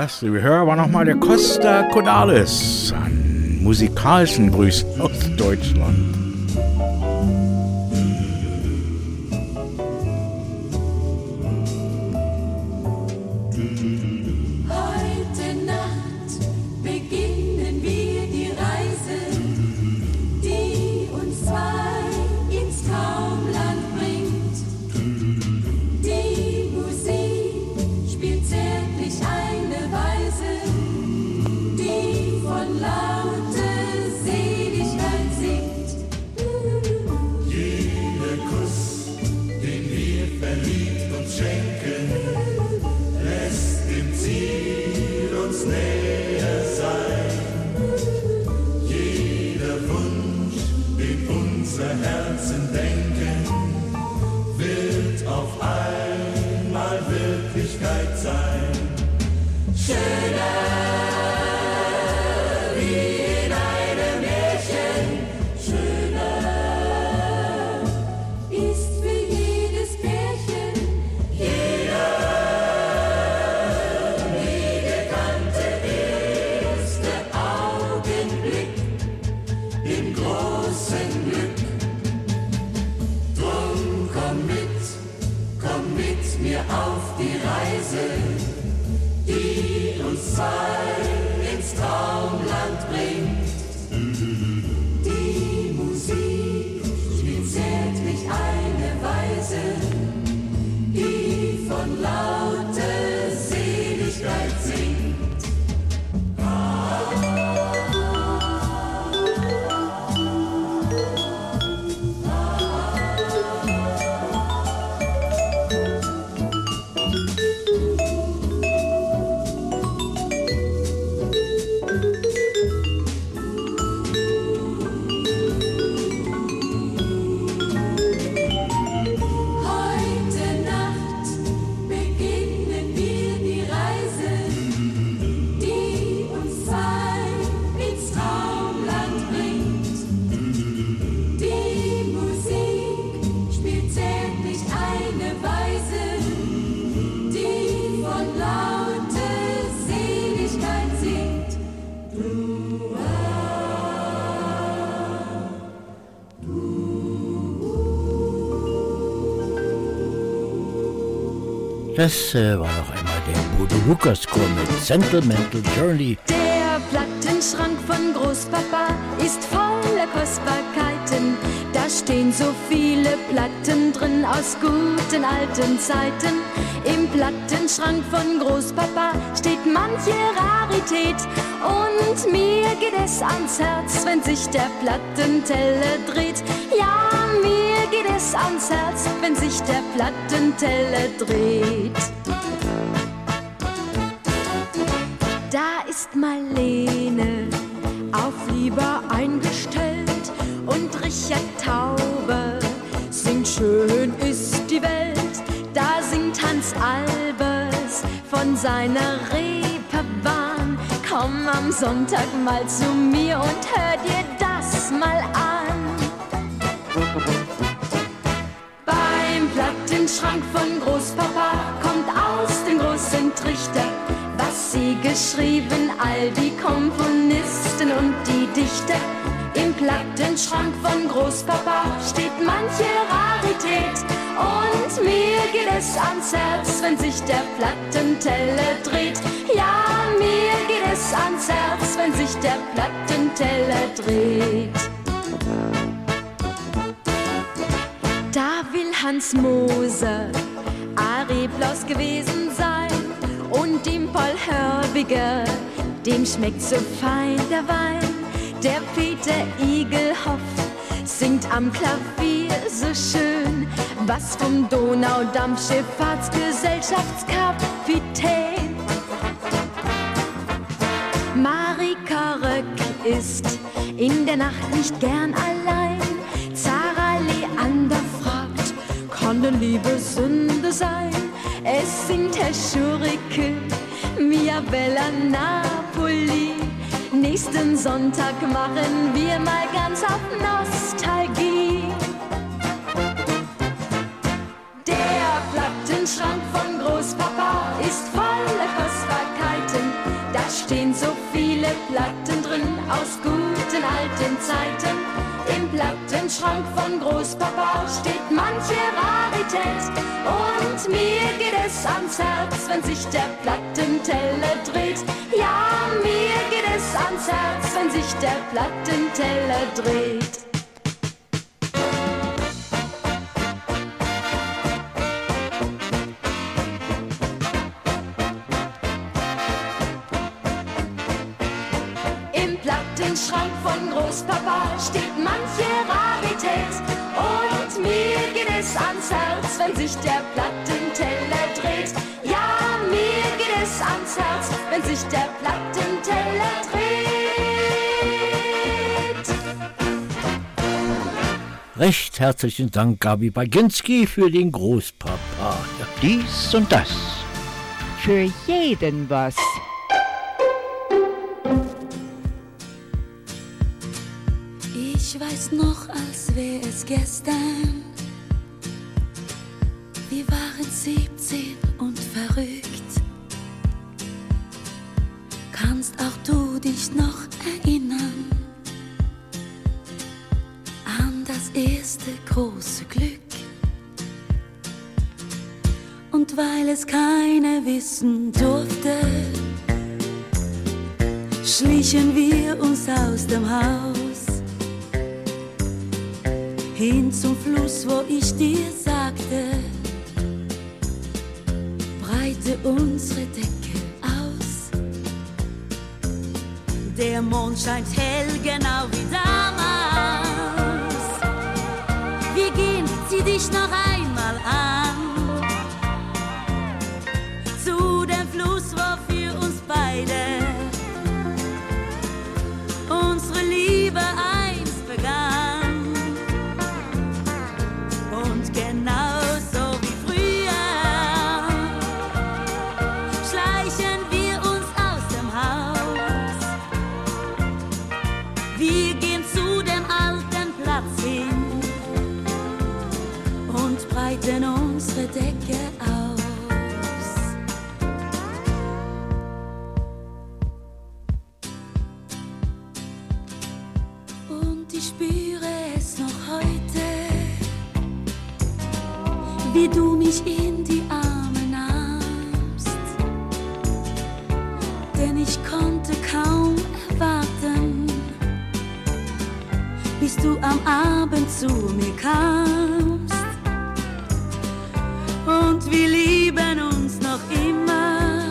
Das, Hörer, war nochmal der Costa Codalis an musikalischen Grüßen aus Deutschland. Das äh, war noch einmal der Bodo Lukas Chor mit Sentimental Journey. Der Plattenschrank von Großpapa ist voller Kostbarkeiten. Da stehen so viele Platten drin aus guten alten Zeiten. Im Plattenschrank von Großpapa steht manche Rarität. Und mir geht es ans Herz, wenn sich der Plattenteller dreht. Ja, mir es ans Herz, wenn sich der Plattenteller dreht. Da ist Marlene auf Lieber eingestellt und Richard Tauber singt Schön ist die Welt. Da singt Hans Albers von seiner Reeperbahn. Komm am Sonntag mal zu mir und hör dir das mal an. Beim Plattenschrank von Großpapa kommt aus dem großen Trichter, was sie geschrieben, all die Komponisten und die Dichter. Im Plattenschrank von Großpapa steht manche Rarität und mir geht es ans Herz, wenn sich der Plattenteller dreht. Ja, mir geht es ans Herz, wenn sich der Plattenteller dreht. Da will Hans Moser Ariblos gewesen sein und dem Paul Hörbiger, dem schmeckt so fein der Wein. Der Peter Igelhoff singt am Klavier so schön was vom Donaudampfschifffahrtsgesellschaftskapitän. Marika Röck ist in der Nacht nicht gern allein. Kann denn Liebe Sünde sein? Es Schurike, Mia Bella Napoli. Nächsten Sonntag machen wir mal ganz auf Nostalgie. Der Plattenschrank von Großpapa ist voller Kostbarkeiten. Da stehen so viele Platten drin aus guten alten Zeiten. Im Plattenschrank von Großpapa steht manche Rarität. Und mir geht es ans Herz, wenn sich der Plattenteller dreht. Ja, mir geht es ans Herz, wenn sich der Plattenteller dreht. Im Plattenschrank von Großpapa steht manche Rarität. Und mir geht es ans Herz, wenn sich der Plattenteller dreht. Ja, mir geht es ans Herz, wenn sich der Plattenteller dreht. Recht herzlichen Dank, Gabi Baginski, für den Großpapa. Ja. Dies und das. Für jeden was. Ich weiß noch, als wäre es gestern. Wir waren 17 und verrückt. Kannst auch du dich noch erinnern an das erste große Glück? Und weil es keiner wissen durfte, schlichen wir uns aus dem Haus hin zum Fluss, wo ich dir sagte, breite unsere Decke aus. Der Mond scheint hell, genau wie damals. Wir gehen, zieh dich noch einmal an. du mich in die Arme nahmst. Denn ich konnte kaum erwarten, bis du am Abend zu mir kamst. Und wir lieben uns noch immer.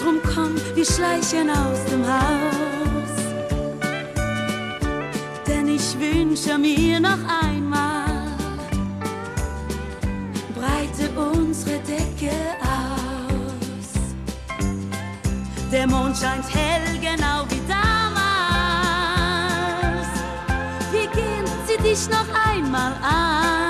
Drum komm, wir schleichen aus dem Haus. Denn ich wünsche mir noch ein unsere Decke aus. Der Mond scheint hell, genau wie damals. Wie gehen, zieh dich noch einmal an.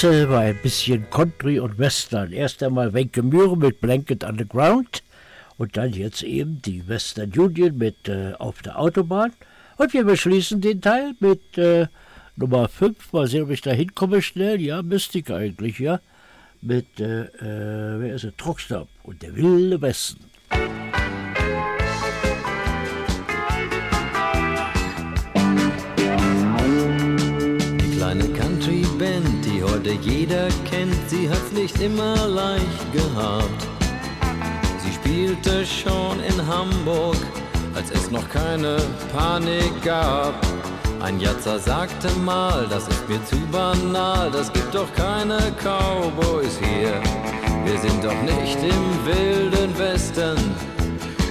War ein bisschen Country und Western. Erst einmal Wenke Mühre mit Blanket Underground und dann jetzt eben die Western Union mit äh, Auf der Autobahn. Und wir beschließen den Teil mit äh, Nummer 5. Mal sehen, ob ich da hinkomme schnell. Ja, Mystik eigentlich, ja. Mit, äh, äh, wer ist es? Truckstop und der Wilde Westen. Die kleine Country-Band, die heute jeder kennt, sie hat's nicht immer leicht gehabt. Sie spielte schon in Hamburg, als es noch keine Panik gab. Ein Jatzer sagte mal, das ist mir zu banal, das gibt doch keine Cowboys hier. Wir sind doch nicht im wilden Westen,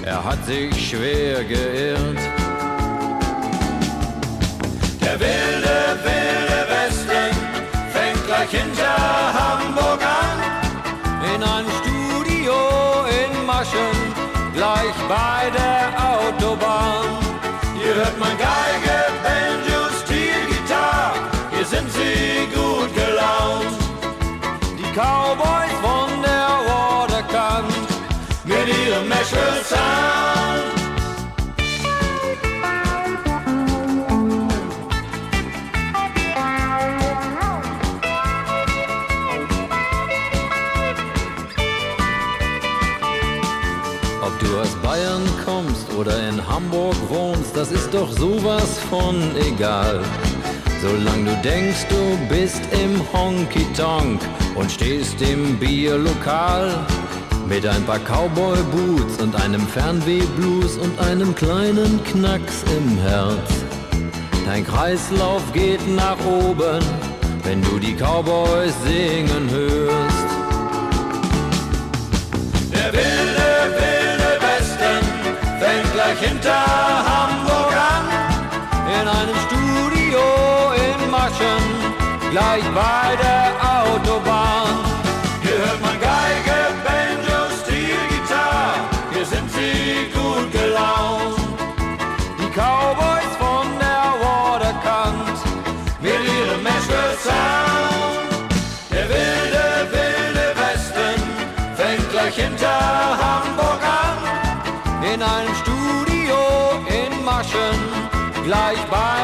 er hat sich schwer geirrt. Der wilde Westen gleich hinter Hamburg an. In einem Studio in Maschen, gleich bei der Autobahn. Hier hört man Geige, Banjo, Steel, Gitarre, hier sind sie gut gelaunt. Die Cowboys von der Waterkant Mit ihrem Nashville Sound. Hamburg wohnst, das ist doch sowas von egal. Solange du denkst, du bist im Honky-Tonk und stehst im Bierlokal mit ein paar Cowboy-Boots und einem Fernweh-Blues und einem kleinen Knacks im Herz. Dein Kreislauf geht nach oben, wenn du die Cowboys singen hörst. Der wilde, hinter Hamburg an. in einem Studio in Maschen, gleich bei der Autobahn. Gleich bei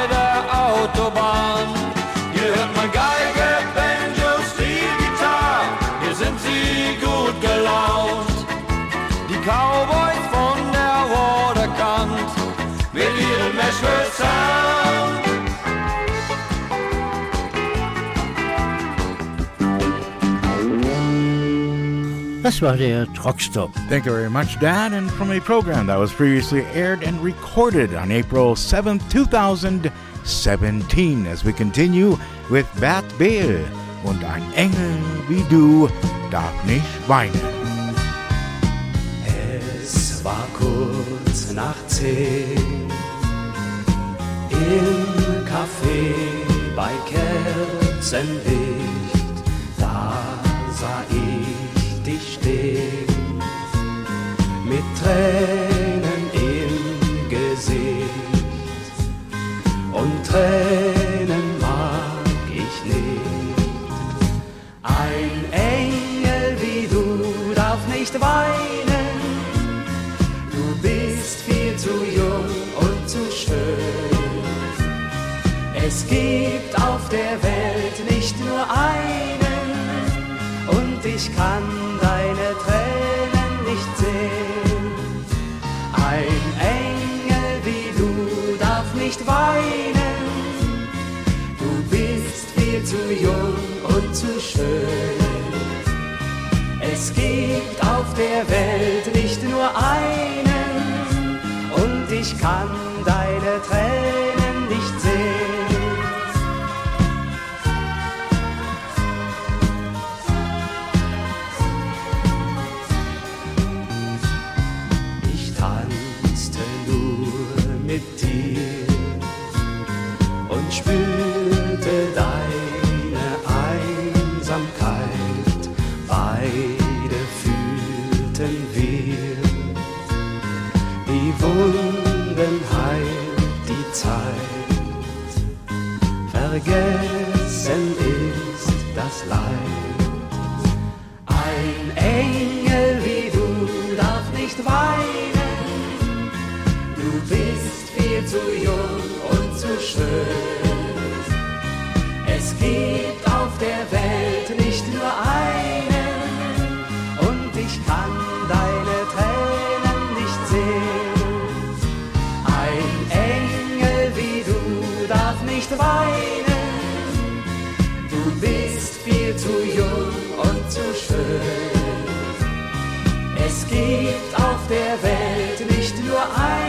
Das war der Truckstop. Thank you very much, Dan. And from a program that was previously aired and recorded on April 7th, 2017, as we continue with Bert Behl und ein Engel wie du darf nicht weinen. Es war kurz nach zehn im Café bei Kerzenlicht. Tränen im Gesicht und Tränen mag ich nicht. Ein Engel wie du darf nicht weinen, du bist viel zu jung und zu schön. Es gibt auf der Welt nicht nur einen und ich kann zu jung und zu schön. Es gibt auf der Welt nicht nur einen und ich kann deine Tränen Vergessen ist das Leid. Ein Engel wie du darf nicht weinen. Du bist viel zu jung und zu schön. Es gibt auf der Welt der Welt nicht nur einen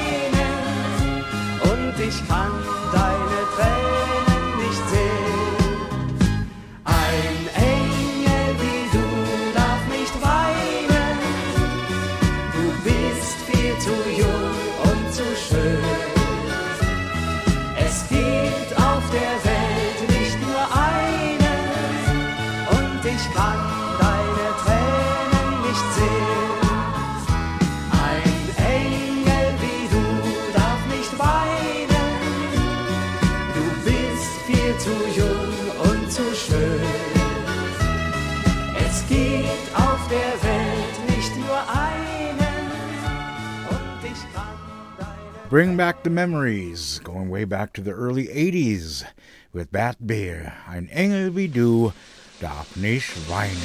Bring back the memories, going way back to the early 80s with Bat Beer, Ein Engel wie du darf nicht weinen.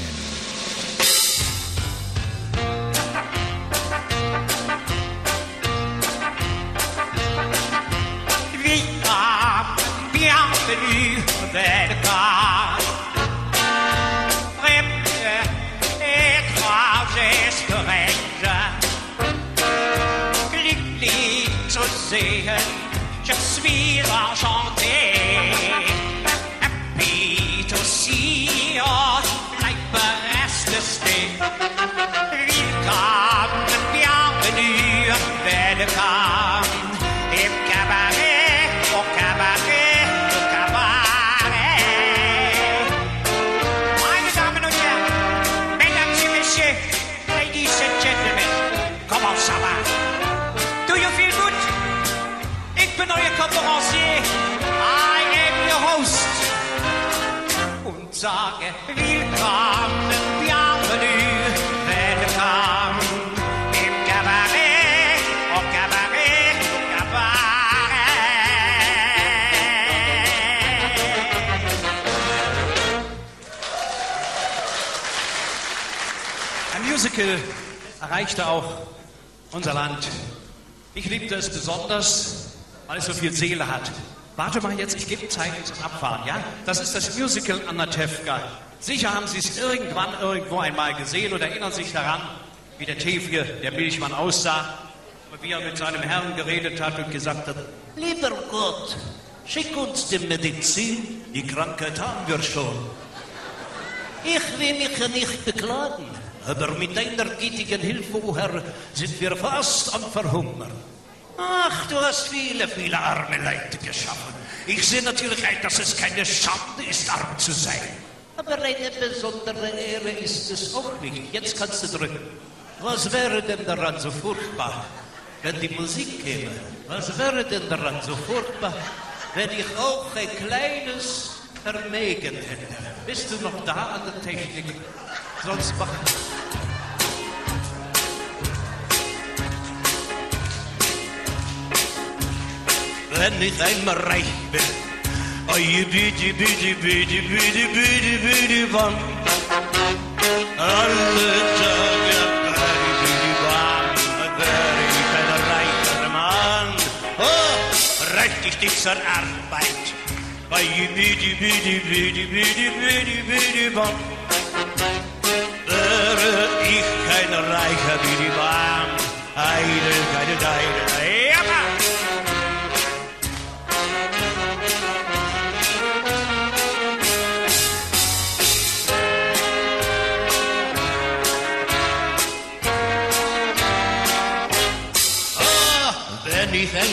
Vita, bienvenue, sehen, je suis enchanté. To see you, bleibe restlessly. Willkommen, bienvenue, carte. Im Cabaret, au Cabaret, au Cabaret. Mesdames et Messieurs, sage willkommen, bienvenue, willkommen im Cabaret, au Cabaret, au Cabaret. Ein Musical erreichte auch unser Land. Ich liebte es besonders, weil es so viel Seele hat. Warte mal jetzt, ich gebe Zeichen zum Abfahren, ja? Das ist das Musical Anatevka. Sicher haben Sie es irgendwann irgendwo einmal gesehen und erinnern sich daran, wie der Tefje, der Milchmann, aussah und wie er mit seinem Herrn geredet hat und gesagt hat, Lieber Gott, schick uns die Medizin, die Krankheit haben wir schon. Ich will mich nicht beklagen, aber mit deiner gütigen Hilfe, Herr, sind wir fast am Verhungern. Ach, du hast viele, viele arme Leute geschaffen. Ich sehe natürlich ein, dass es keine Schande ist, arm zu sein. Aber eine besondere Ehre ist es auch nicht. Jetzt kannst du drücken. Was wäre denn daran so furchtbar, wenn die Musik käme? Was wäre denn daran so furchtbar, wenn ich auch ein kleines Vermägen hätte? Bist du noch da an der Technik? Sonst mach... غني غني مريبة أي بيجي بيجي بيجي بيجي بيجي بيجي بان Richtig dieser Arbeit. Bidi, bidi, bidi, bidi, bidi, bidi, bidi, bam. Wäre ich kein reicher Bidi, bam. Heide, keine Deide.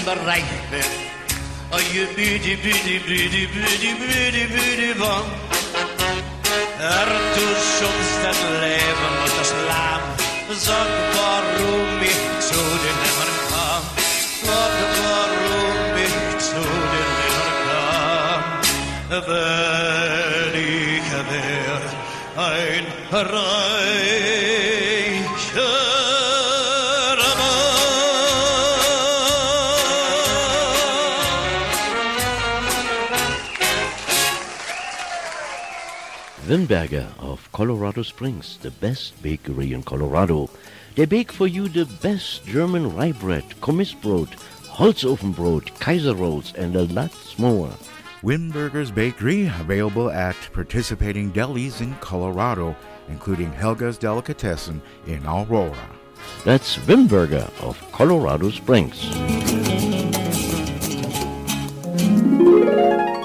Oh, je bitte, bitte, bitte, bitte, bitte, bitte, wann? Er tut schonst dein Leben und das Lamm. Sag, warum ich zu dir nimmer kam. Sag, warum ich zu dir nimmer kam. Wenn ich wär ein reicher Wimberger of Colorado Springs, the best bakery in Colorado. They bake for you the best German rye bread, Kommissbrot, Holzofenbrot, Kaiser rolls, and a lot more. Wimberger's Bakery, available at participating delis in Colorado, including Helga's Delicatessen in Aurora. That's Wimberger of Colorado Springs.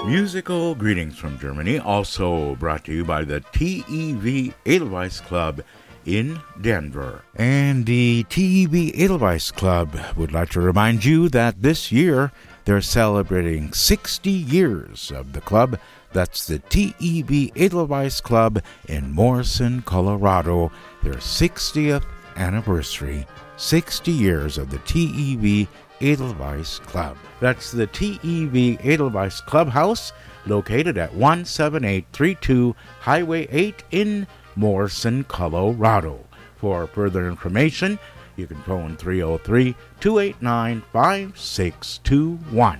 Musical greetings from Germany, also brought to you by the TEV Edelweiss Club in Denver. And the TEV Edelweiss Club would like to remind you that this year they're celebrating 60 years of the club. That's the TEV Edelweiss Club in Morrison, Colorado, their 60th anniversary. 60 years of the TEV Edelweiss Club. That's the TEV Edelweiss Clubhouse, located at 17832 Highway 8 in Morrison, Colorado. For further information, you can phone 303 289 5621.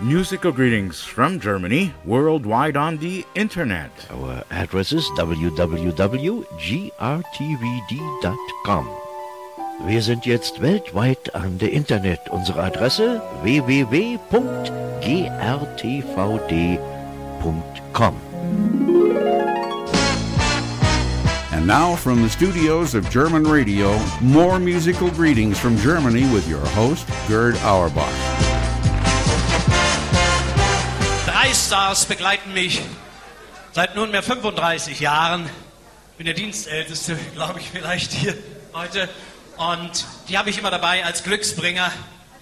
Musical greetings from Germany, worldwide on the internet. Our address is www.grtvd.com. Wir sind jetzt weltweit an der Internet. Unsere Adresse www.grtvd.com. And now, from the studios of German Radio, more musical greetings from Germany with your host, Gerd Auerbach. Drei Stars begleiten mich seit nunmehr 35 Jahren. Bin der Dienstälteste, glaube ich, vielleicht hier heute. Und die habe ich immer dabei als Glücksbringer.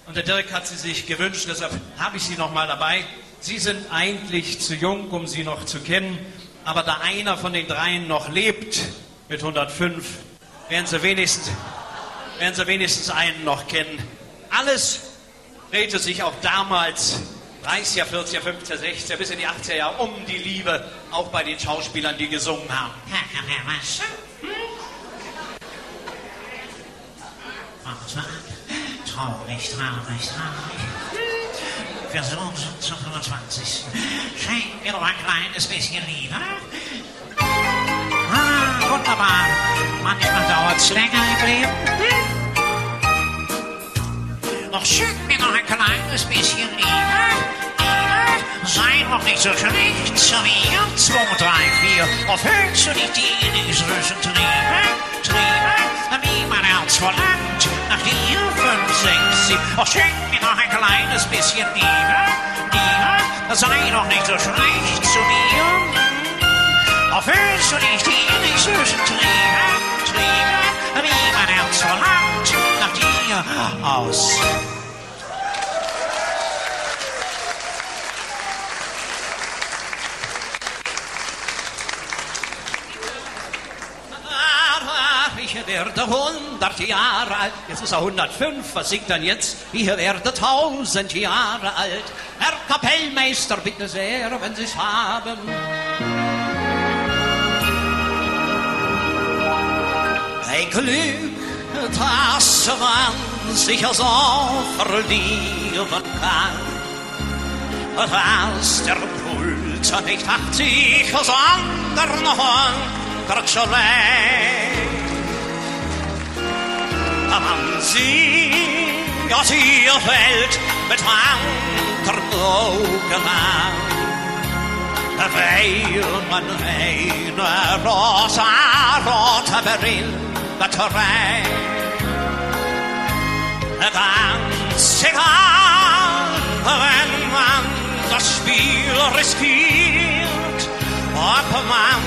Und der Dirk hat sie sich gewünscht, deshalb habe ich sie nochmal dabei. Sie sind eigentlich zu jung, um sie noch zu kennen. Aber da einer von den dreien noch lebt mit 105, werden sie wenigstens, werden sie wenigstens einen noch kennen. Alles drehte sich auch damals 30er, 40er, 50er, 60er bis in die 80er Jahre um die Liebe, auch bei den Schauspielern, die gesungen haben. Was? Traurig, traurig, traurig. Versuch zum 25. Schenk mir doch ein kleines bisschen Liebe. Ah, wunderbar. Manchmal dauert es länger im Leben. Doch schenk mir noch ein kleines bisschen Liebe. Sei doch nicht so schlecht zu mir. Zwei, drei, vier. Erfüllst du nicht die innigen Triebe? Triebe, wie mein Herz verlangt. Nach dir fünf, sechs, sieben. Oh, schenk mir noch ein kleines bisschen Liebe. Liebe, sei doch nicht so schlecht zu mir. Erfüllst du nicht die süßen Triebe? Triebe, wie mein Herz verlangt. Nach dir aus. Werde 100 Jahre alt. Jetzt ist er 105. Was singt dann jetzt? Ich werde 1000 Jahre alt. Herr Kapellmeister, bitte sehr, wenn Sie's haben. Ein Glück, das man sicher so verlieren kann. als der Puls nicht 80, sondern noch hundert Man sieht aus ihr Welt mit anderen Augen an. Weil man eine rosa-rote Brille Ganz egal, wenn man das Spiel riskiert, ob man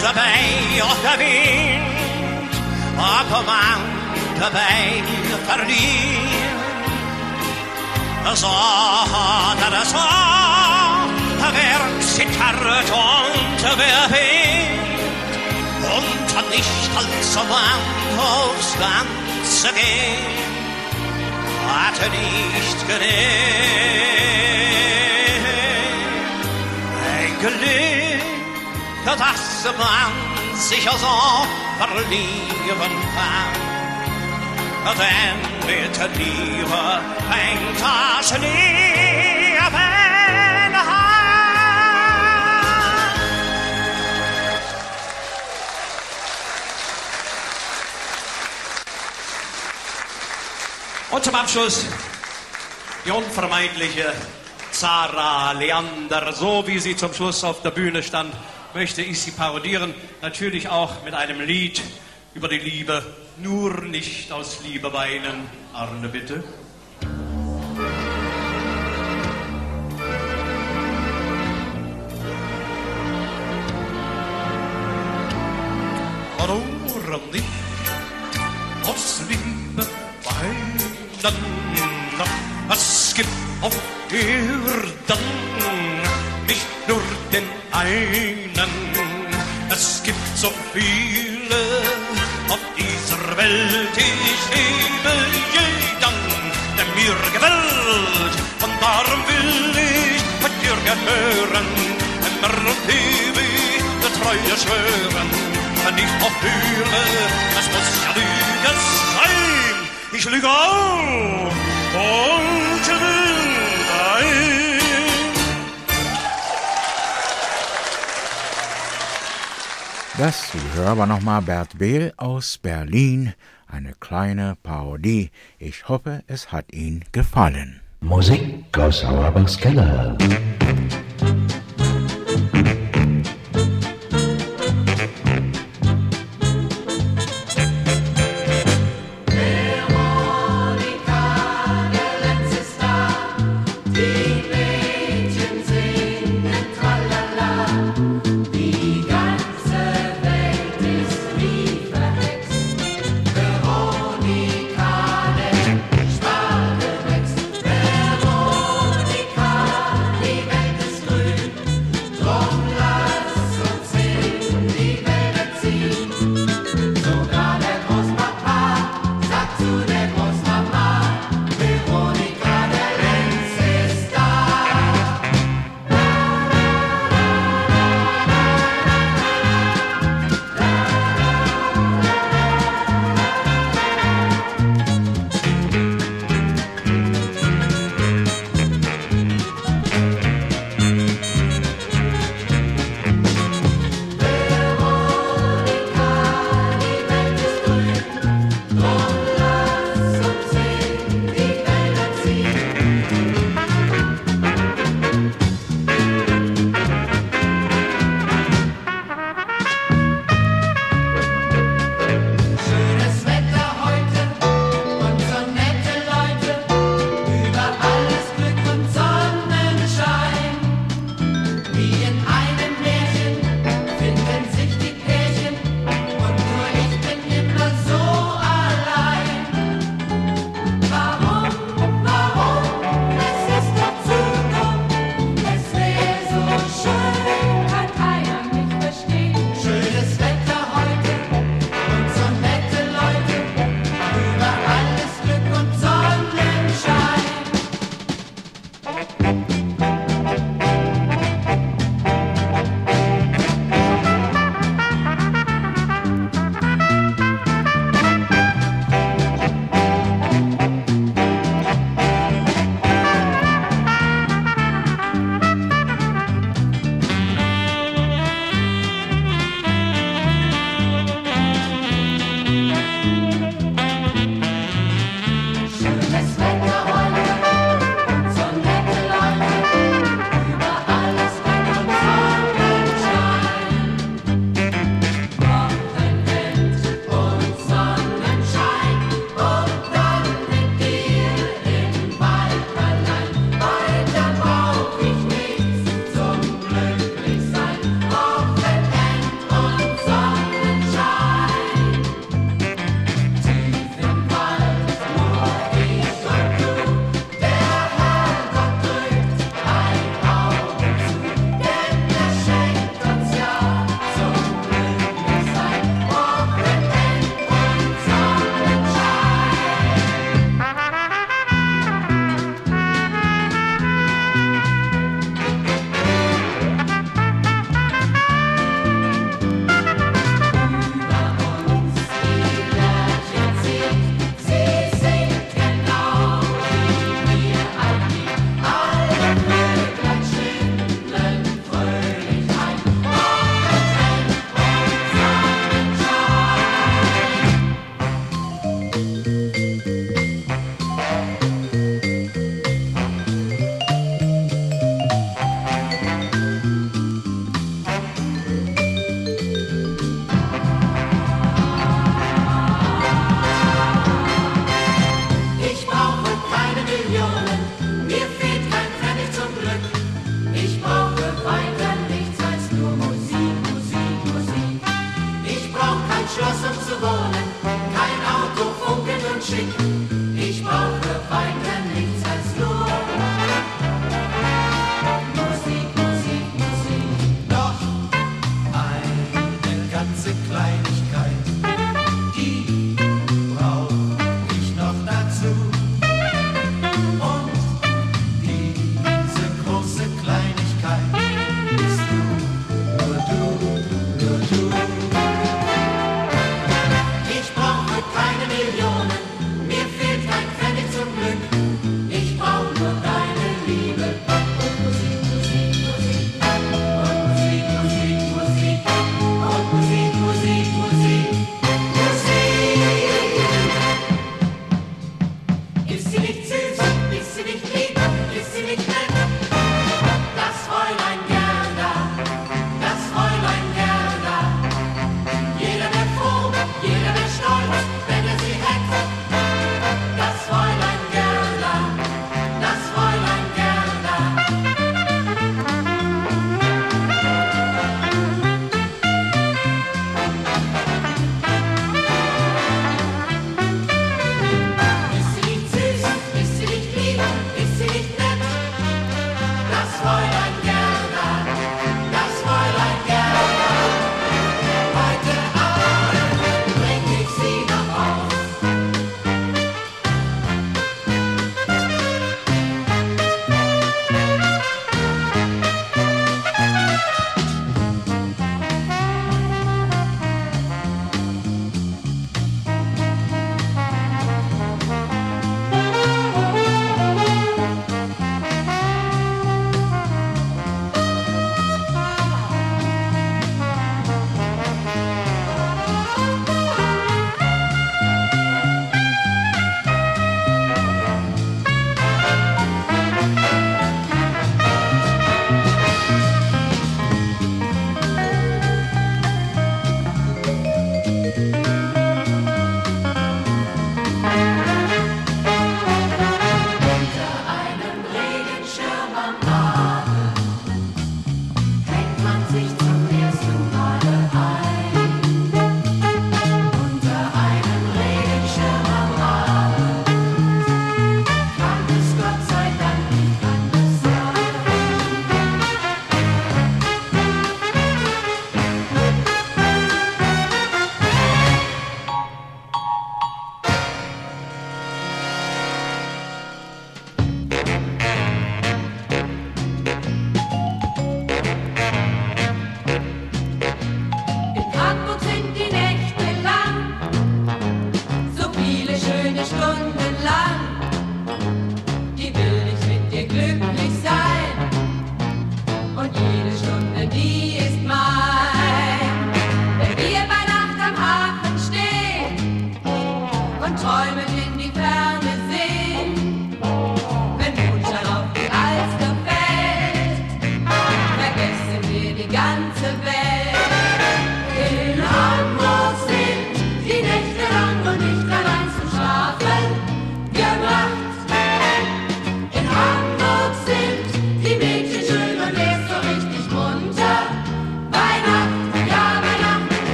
dabei auch gewinnt, ob man dabei verliert. So oder so, wer zittert und wer winkt, und nicht als Mann aufs Ganze geht hatte nicht genäht. Ein Glück, dass man sich so verlieben kann. Denn mit Liebe fängt das Leben an. Und zum Abschluss die unvermeidliche Zara Leander. So wie sie zum Schluss auf der Bühne stand, möchte ich sie parodieren. Natürlich auch mit einem Lied über die Liebe. Nur nicht aus Liebe weinen. Arne, bitte. Nur nicht aus Liebe weinen. Es gibt auf Erden nicht nur den einen. Es gibt so viele auf dieser Welt. Ich liebe jeden, der mir gefällt. Und darum will ich mit dir gehören. Immer und ewig der Treue schwören. Wenn ich auch fühle, es muss ja Lüge sein. Ich lüge auch und will Das Zuhörer war nochmal Bert Behl aus Berlin. Eine kleine Parodie. Ich hoffe, es hat Ihnen gefallen. Musik aus Auerbachs Keller.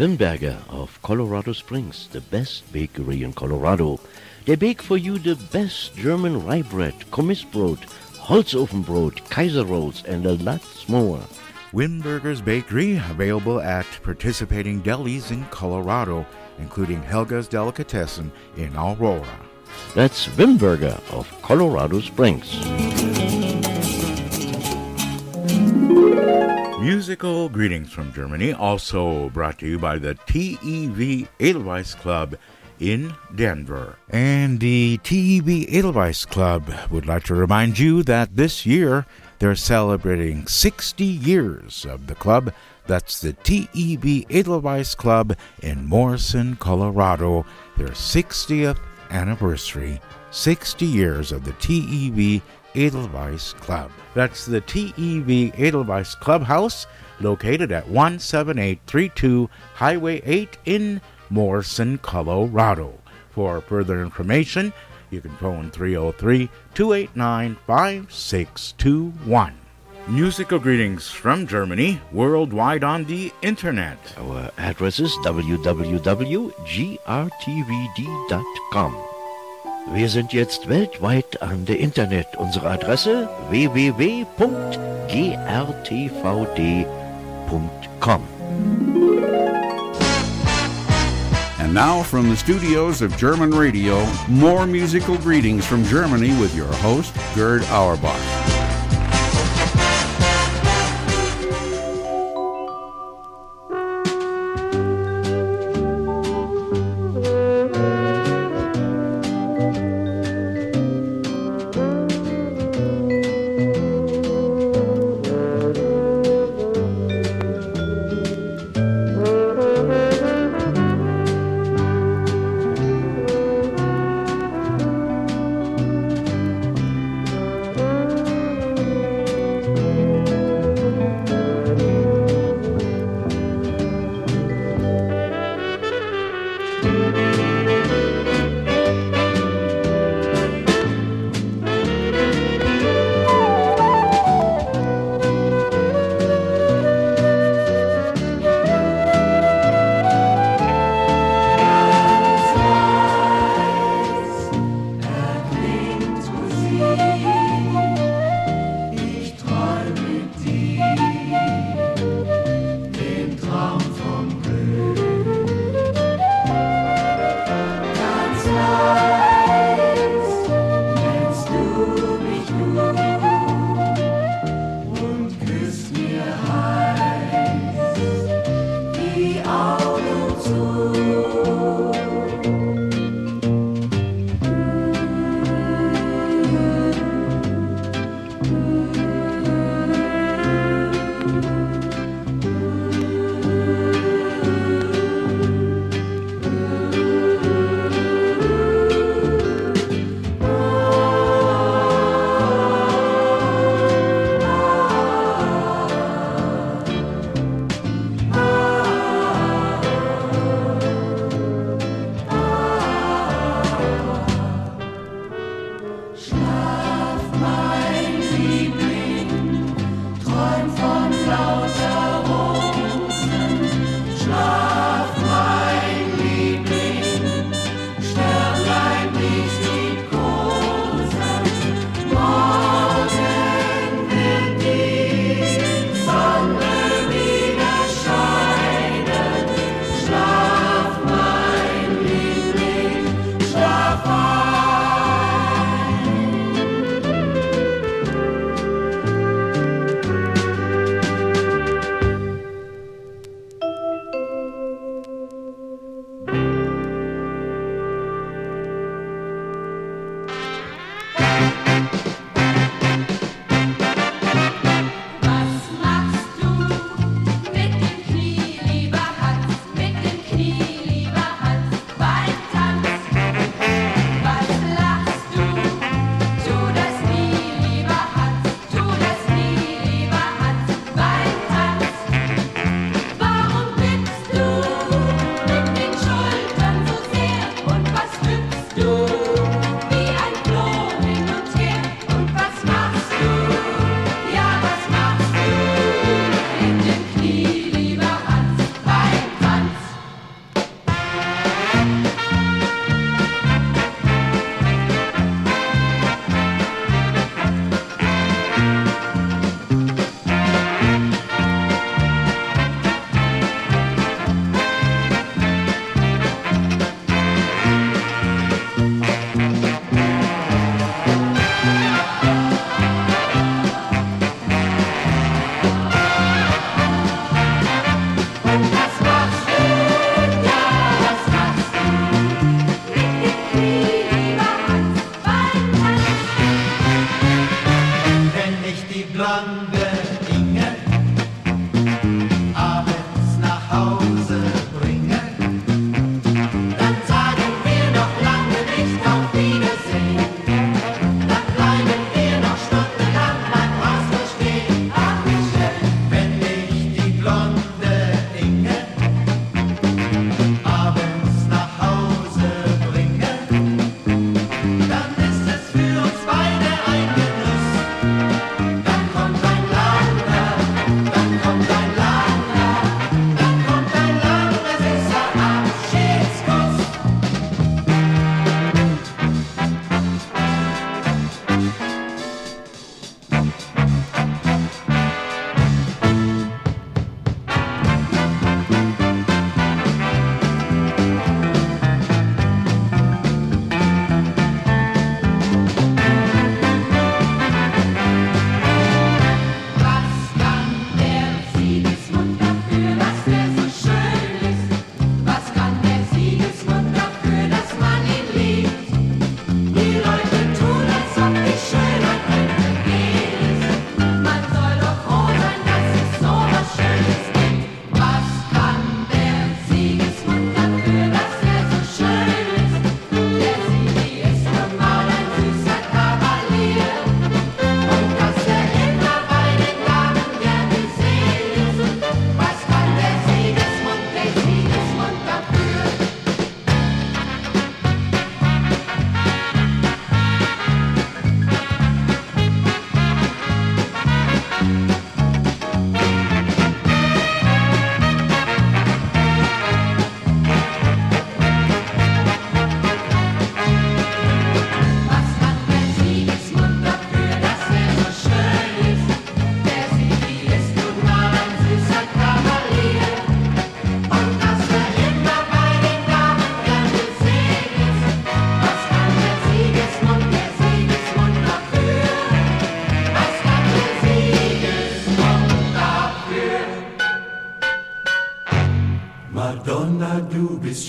Wimberger of Colorado Springs, the best bakery in Colorado. They bake for you the best German rye bread, Kommissbrot, Holzofenbrot, Kaiser rolls, and a lot more. Wimberger's Bakery, available at participating delis in Colorado, including Helga's Delicatessen in Aurora. That's Wimberger of Colorado Springs. Musical greetings from Germany, also brought to you by the TEV Edelweiss Club in Denver. And the TEV Edelweiss Club would like to remind you that this year they're celebrating 60 years of the club. That's the TEV Edelweiss Club in Morrison, Colorado, their 60th anniversary. 60 years of the TEV Edelweiss Club. That's the TEV Edelweiss Clubhouse, located at 17832 Highway 8 in Morrison, Colorado. For further information, you can phone 303 289 5621. Musical greetings from Germany, worldwide on the internet. Our address is www.grtvd.com. Wir sind jetzt weltweit an der Internet. Unsere Adresse www.grtvd.com. And now from the studios of German Radio, more musical greetings from Germany with your host, Gerd Auerbach.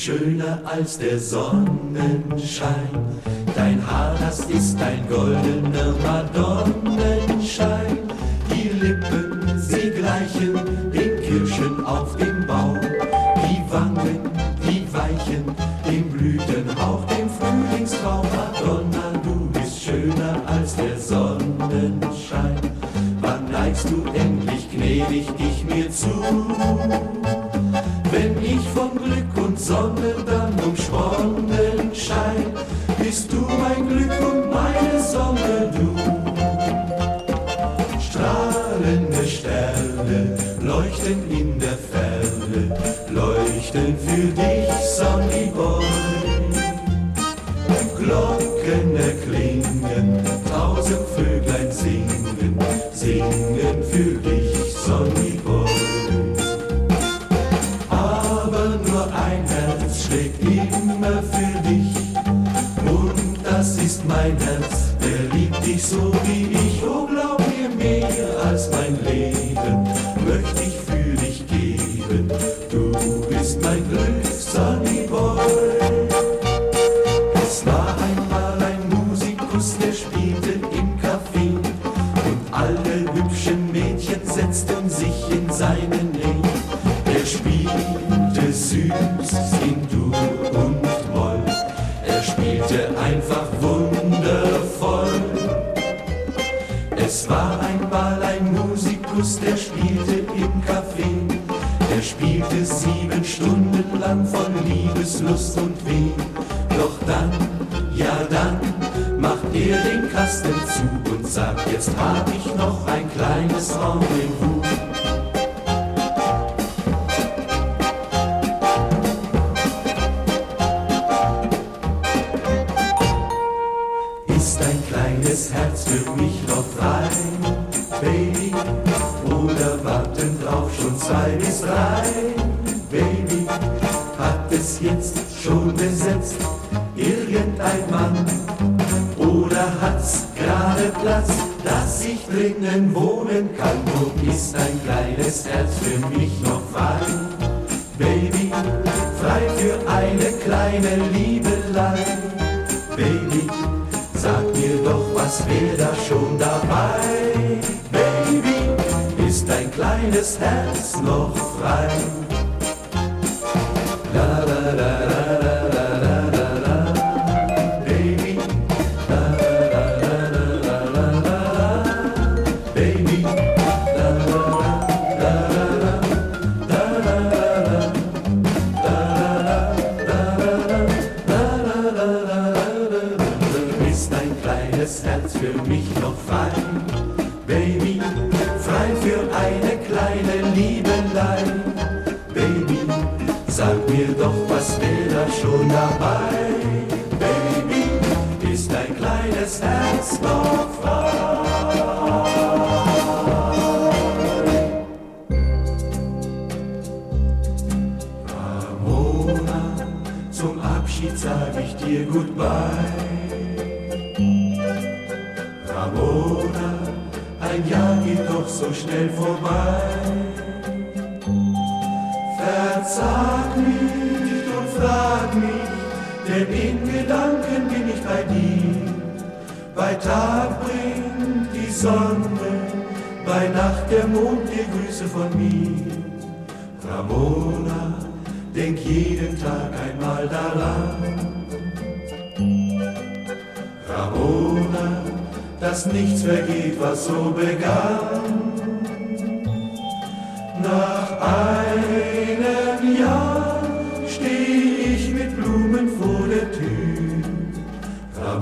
schöner als der Sonnenschein. Dein Haar, das ist dein goldenes.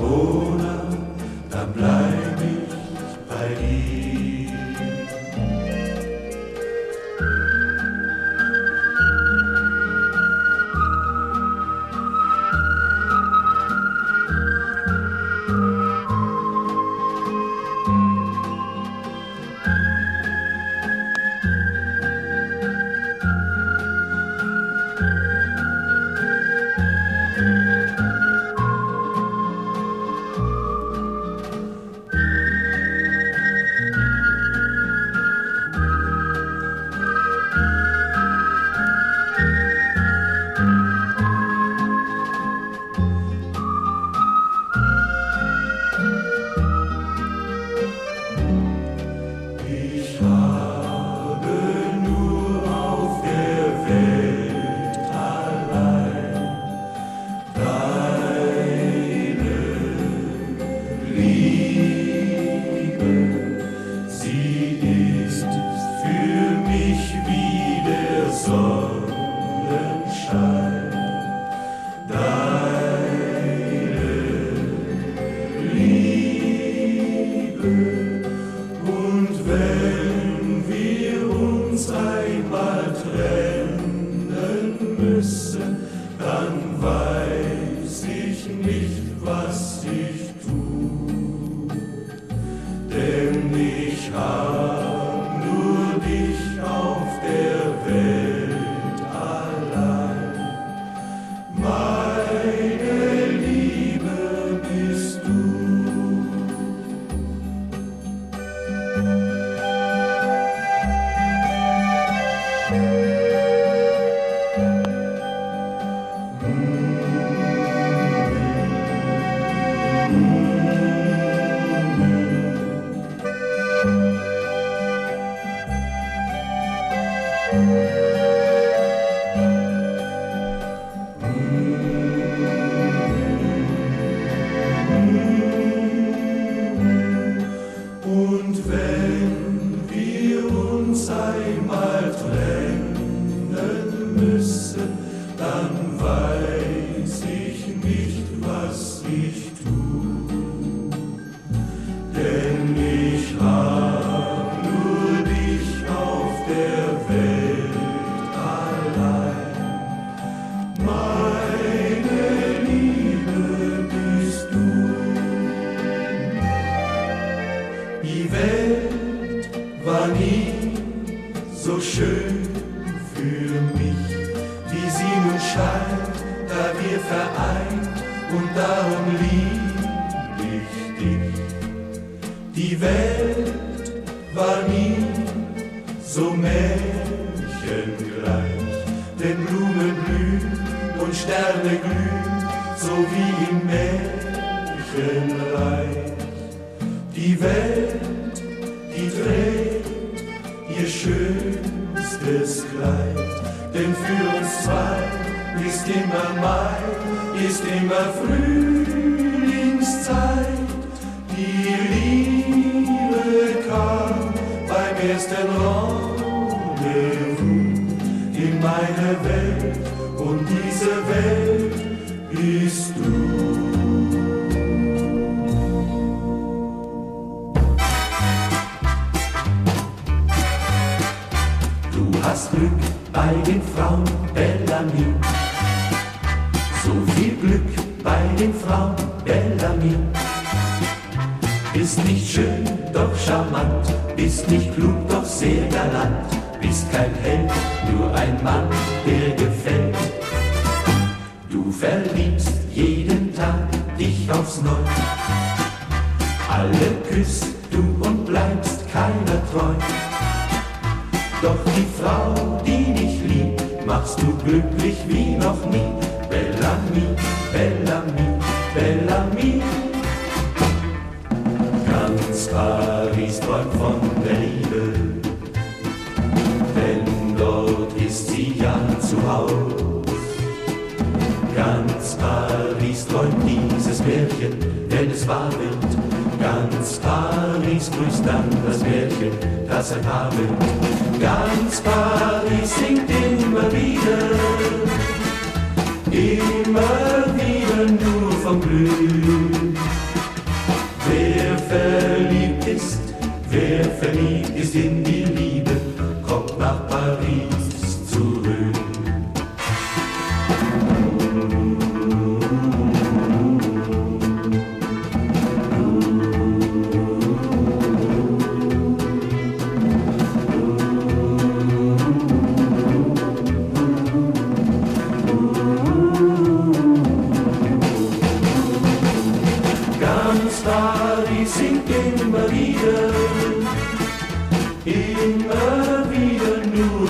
amor.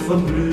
Nur vom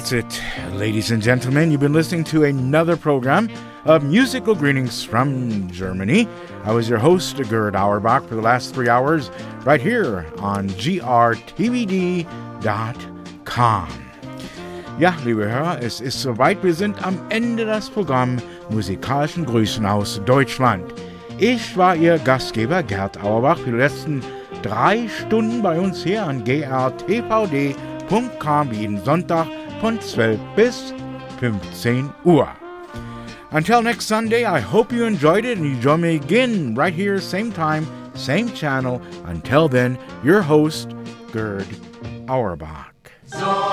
that's it, ladies and gentlemen. You've been listening to another program of musical greetings from Germany. I was your host, Gerd Auerbach, for the last three hours, right here on grtvd.com. Ja, liebe Hörer, es ist soweit. Wir sind am Ende des Programms Musikalischen Grüßen aus Deutschland. Ich war Ihr Gastgeber Gerd Auerbach für die letzten drei Stunden bei uns hier an grtvd.com jeden Sonntag von 12 bis 15 Uhr. Until next Sunday, I hope you enjoyed it and you join me again right here, same time, same channel. Until then, your host, Gerd Auerbach. So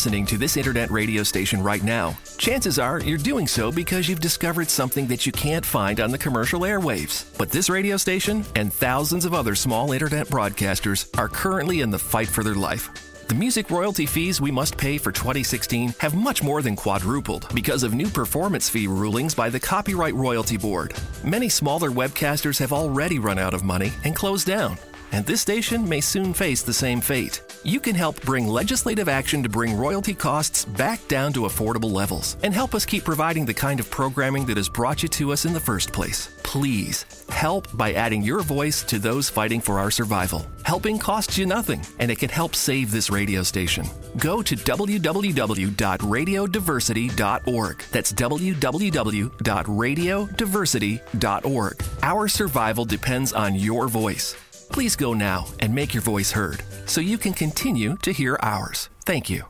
listening to this internet radio station right now, chances are you're doing so because you've discovered something that you can't find on the commercial airwaves. But this radio station and thousands of other small internet broadcasters are currently in the fight for their life. The music royalty fees we must pay for 2016 have much more than quadrupled because of new performance fee rulings by the Copyright Royalty Board. Many smaller webcasters have already run out of money and closed down, and this station may soon face the same fate. You can help bring legislative action to bring royalty costs back down to affordable levels and help us keep providing the kind of programming that has brought you to us in the first place. Please help by adding your voice to those fighting for our survival. Helping costs you nothing, and it can help save this radio station. Go to www.radiodiversity.org. That's www.radiodiversity.org. Our survival depends on your voice. Please go now and make your voice heard so you can continue to hear ours. Thank you.